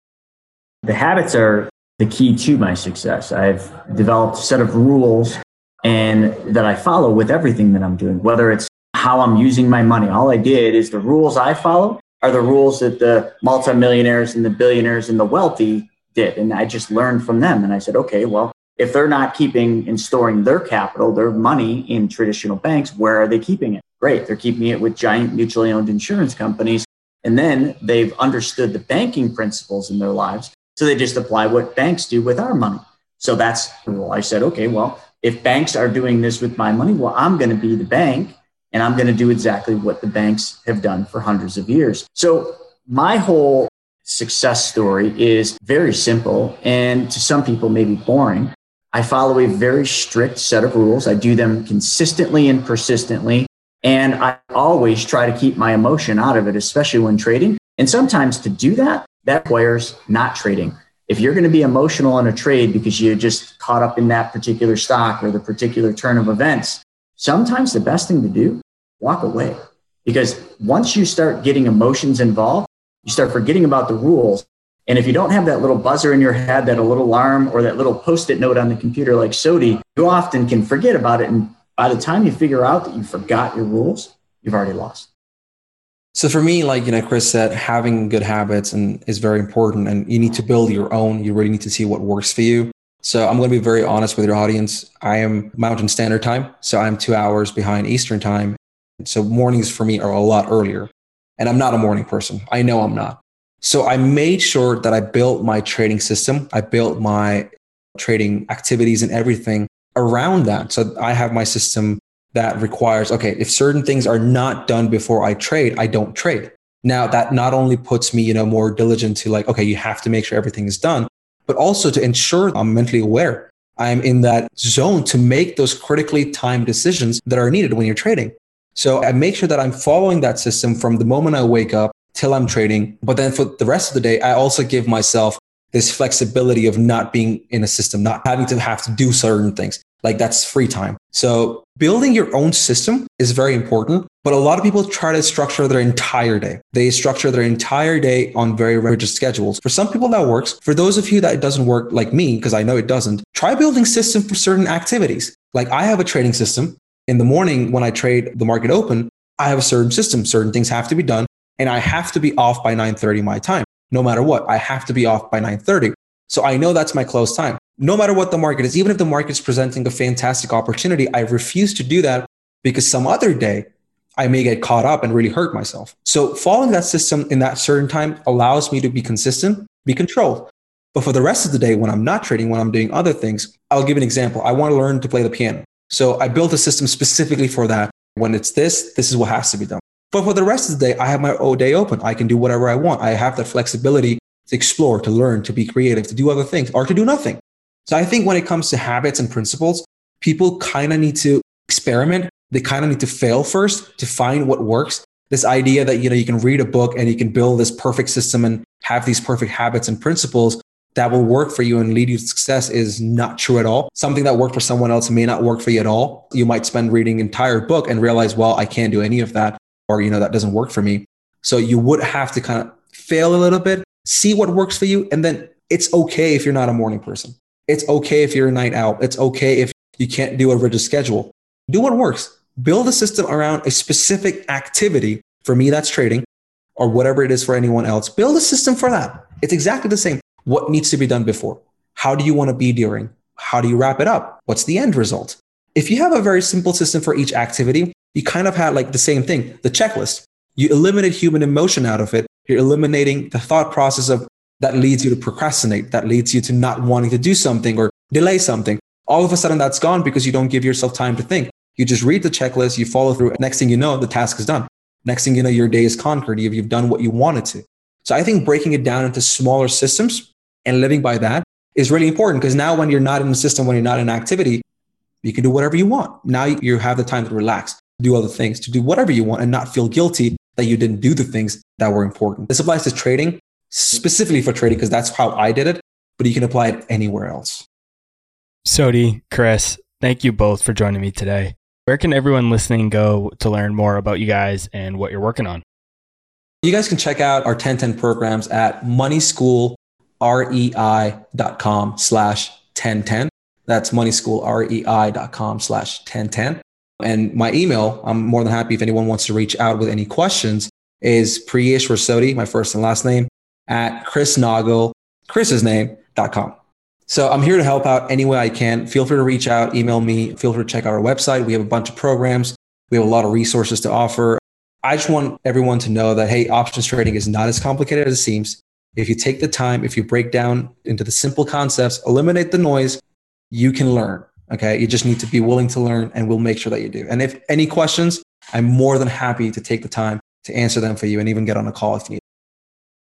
The habits are the key to my success. I've developed a set of rules and that I follow with everything that I'm doing, whether it's how I'm using my money. All I did is the rules I follow are the rules that the multimillionaires and the billionaires and the wealthy did. And I just learned from them. And I said, okay, well, if they're not keeping and storing their capital, their money in traditional banks, where are they keeping it? Great. They're keeping it with giant mutually owned insurance companies. And then they've understood the banking principles in their lives. So they just apply what banks do with our money. So that's well, I said, okay, well, if banks are doing this with my money, well, I'm going to be the bank and I'm going to do exactly what the banks have done for hundreds of years. So my whole success story is very simple and to some people maybe boring. I follow a very strict set of rules. I do them consistently and persistently. And I always try to keep my emotion out of it, especially when trading. And sometimes to do that, that requires not trading. If you're going to be emotional in a trade because you're just caught up in that particular stock or the particular turn of events, sometimes the best thing to do, walk away. Because once you start getting emotions involved, you start forgetting about the rules. And if you don't have that little buzzer in your head, that a little alarm or that little post it note on the computer like Sodhii, you often can forget about it and By the time you figure out that you forgot your rules, you've already lost. So for me, like you know, Chris said, having good habits and is very important, and you need to build your own. You really need to see what works for you. So I'm going to be very honest with your audience. I am Mountain Standard Time, so I'm two hours behind Eastern Time. So mornings for me are a lot earlier, and I'm not a morning person. I know I'm not. So I made sure that I built my trading system. I built my trading activities and everything around that. So I have my system that requires, okay, if certain things are not done before I trade, I don't trade. Now that not only puts me, you know, more diligent to like, okay, you have to make sure everything is done, but also to ensure I'm mentally aware. I'm in that zone to make those critically timed decisions that are needed when you're trading. So I make sure that I'm following that system from the moment I wake up till I'm trading. But then for the rest of the day, I also give myself this flexibility of not being in a system, not having to have to do certain things. Like that's free time. So building your own system is very important. But a lot of people try to structure their entire day. They structure their entire day on very rigid schedules. For some people that works. For those of you that it doesn't work like me, because I know it doesn't, try building system for certain activities. Like I have a trading system. In the morning when I trade the market open, I have a certain system. Certain things have to be done and I have to be off by 9:30 my time. No matter what, I have to be off by 9:30. So I know that's my close time no matter what the market is, even if the market is presenting a fantastic opportunity, I refuse to do that because some other day I may get caught up and really hurt myself. So following that system in that certain time allows me to be consistent, be controlled. But for the rest of the day, when I'm not trading, when I'm doing other things, I'll give an example. I want to learn to play the piano. So I built a system specifically for that. When it's this, this is what has to be done. But for the rest of the day, I have my day open. I can do whatever I want. I have that flexibility to explore, to learn, to be creative, to do other things, or to do nothing. So I think when it comes to habits and principles, people kind of need to experiment. They kind of need to fail first to find what works. This idea that, you know, you can read a book and you can build this perfect system and have these perfect habits and principles that will work for you and lead you to success is not true at all. Something that worked for someone else may not work for you at all. You might spend reading entire book and realize, well, I can't do any of that, or, you know, that doesn't work for me. So you would have to kind of fail a little bit, see what works for you. And then it's okay if you're not a morning person. It's okay if you're a night out. It's okay if you can't do a rigid schedule. Do what works. Build a system around a specific activity. For me, that's trading or whatever it is for anyone else. Build a system for that. It's exactly the same. What needs to be done before? How do you want to be during? How do you wrap it up? What's the end result? If you have a very simple system for each activity, you kind of had like the same thing, the checklist. You eliminate human emotion out of it. You're eliminating the thought process of that leads you to procrastinate, that leads you to not wanting to do something or delay something. All of a sudden, that's gone because you don't give yourself time to think. You just read the checklist, you follow through. Next thing you know, the task is done. Next thing you know, your day is conquered. You've, you've done what you wanted to. So I think breaking it down into smaller systems and living by that is really important because now when you're not in the system, when you're not in activity, you can do whatever you want. Now you have the time to relax, do other things, to do whatever you want and not feel guilty that you didn't do the things that were important. This applies to trading specifically for trading because that's how I did it, but you can apply it anywhere else. Sodhii, Chris, thank you both for joining me today. Where can everyone listening go to learn more about you guys and what you're working on? You guys can check out our 1010 programs at moneyschoolrei.com slash 1010. That's moneyschoolrei.com slash 1010. And my email, I'm more than happy if anyone wants to reach out with any questions, is Priyeshwar Sodhii, my first and last name, at Chris Naugle, Chris's name.com. So I'm here to help out any way I can. Feel free to reach out, email me, feel free to check out our website. We have a bunch of programs. We have a lot of resources to offer. I just want everyone to know that, hey, options trading is not as complicated as it seems. If you take the time, if you break down into the simple concepts, eliminate the noise, you can learn. Okay. You just need to be willing to learn and we'll make sure that you do. And if any questions, I'm more than happy to take the time to answer them for you and even get on a call if you need.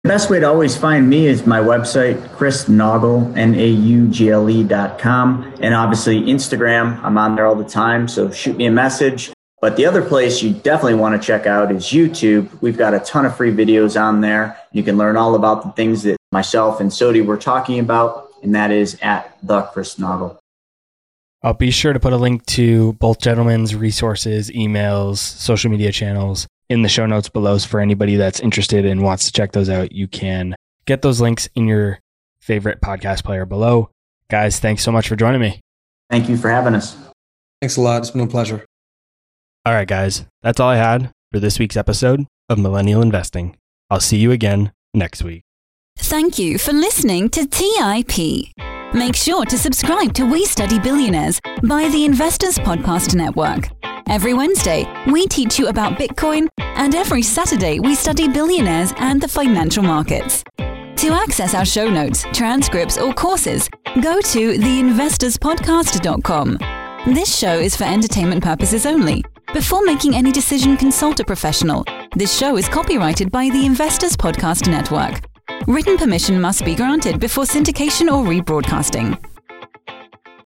The best way to always find me is my website, Chris Naugle, N-A-U-G-L-E dot com. And obviously Instagram, I'm on there all the time. So shoot me a message. But the other place you definitely want to check out is YouTube. We've got a ton of free videos on there. You can learn all about the things that myself and Sodhii were talking about. And that is at the Chris Naugle. I'll uh, be sure to put a link to both gentlemen's resources, emails, social media channels in the show notes below. So for anybody that's interested and wants to check those out, you can get those links in your favorite podcast player below. Guys, thanks so much for joining me. Thank you for having us. Thanks a lot. It's been a pleasure. All right, guys, that's all I had for this week's episode of Millennial Investing. I'll see you again next week. Thank you for listening to TIP. Make sure to subscribe to We Study Billionaires by the Investors Podcast Network. Every Wednesday, we teach you about Bitcoin, and every Saturday, we study billionaires and the financial markets. To access our show notes, transcripts, or courses, go to theinvestorspodcast.com. This show is for entertainment purposes only. Before making any decision, consult a professional. This show is copyrighted by the Investors Podcast Network. Written permission must be granted before syndication or rebroadcasting.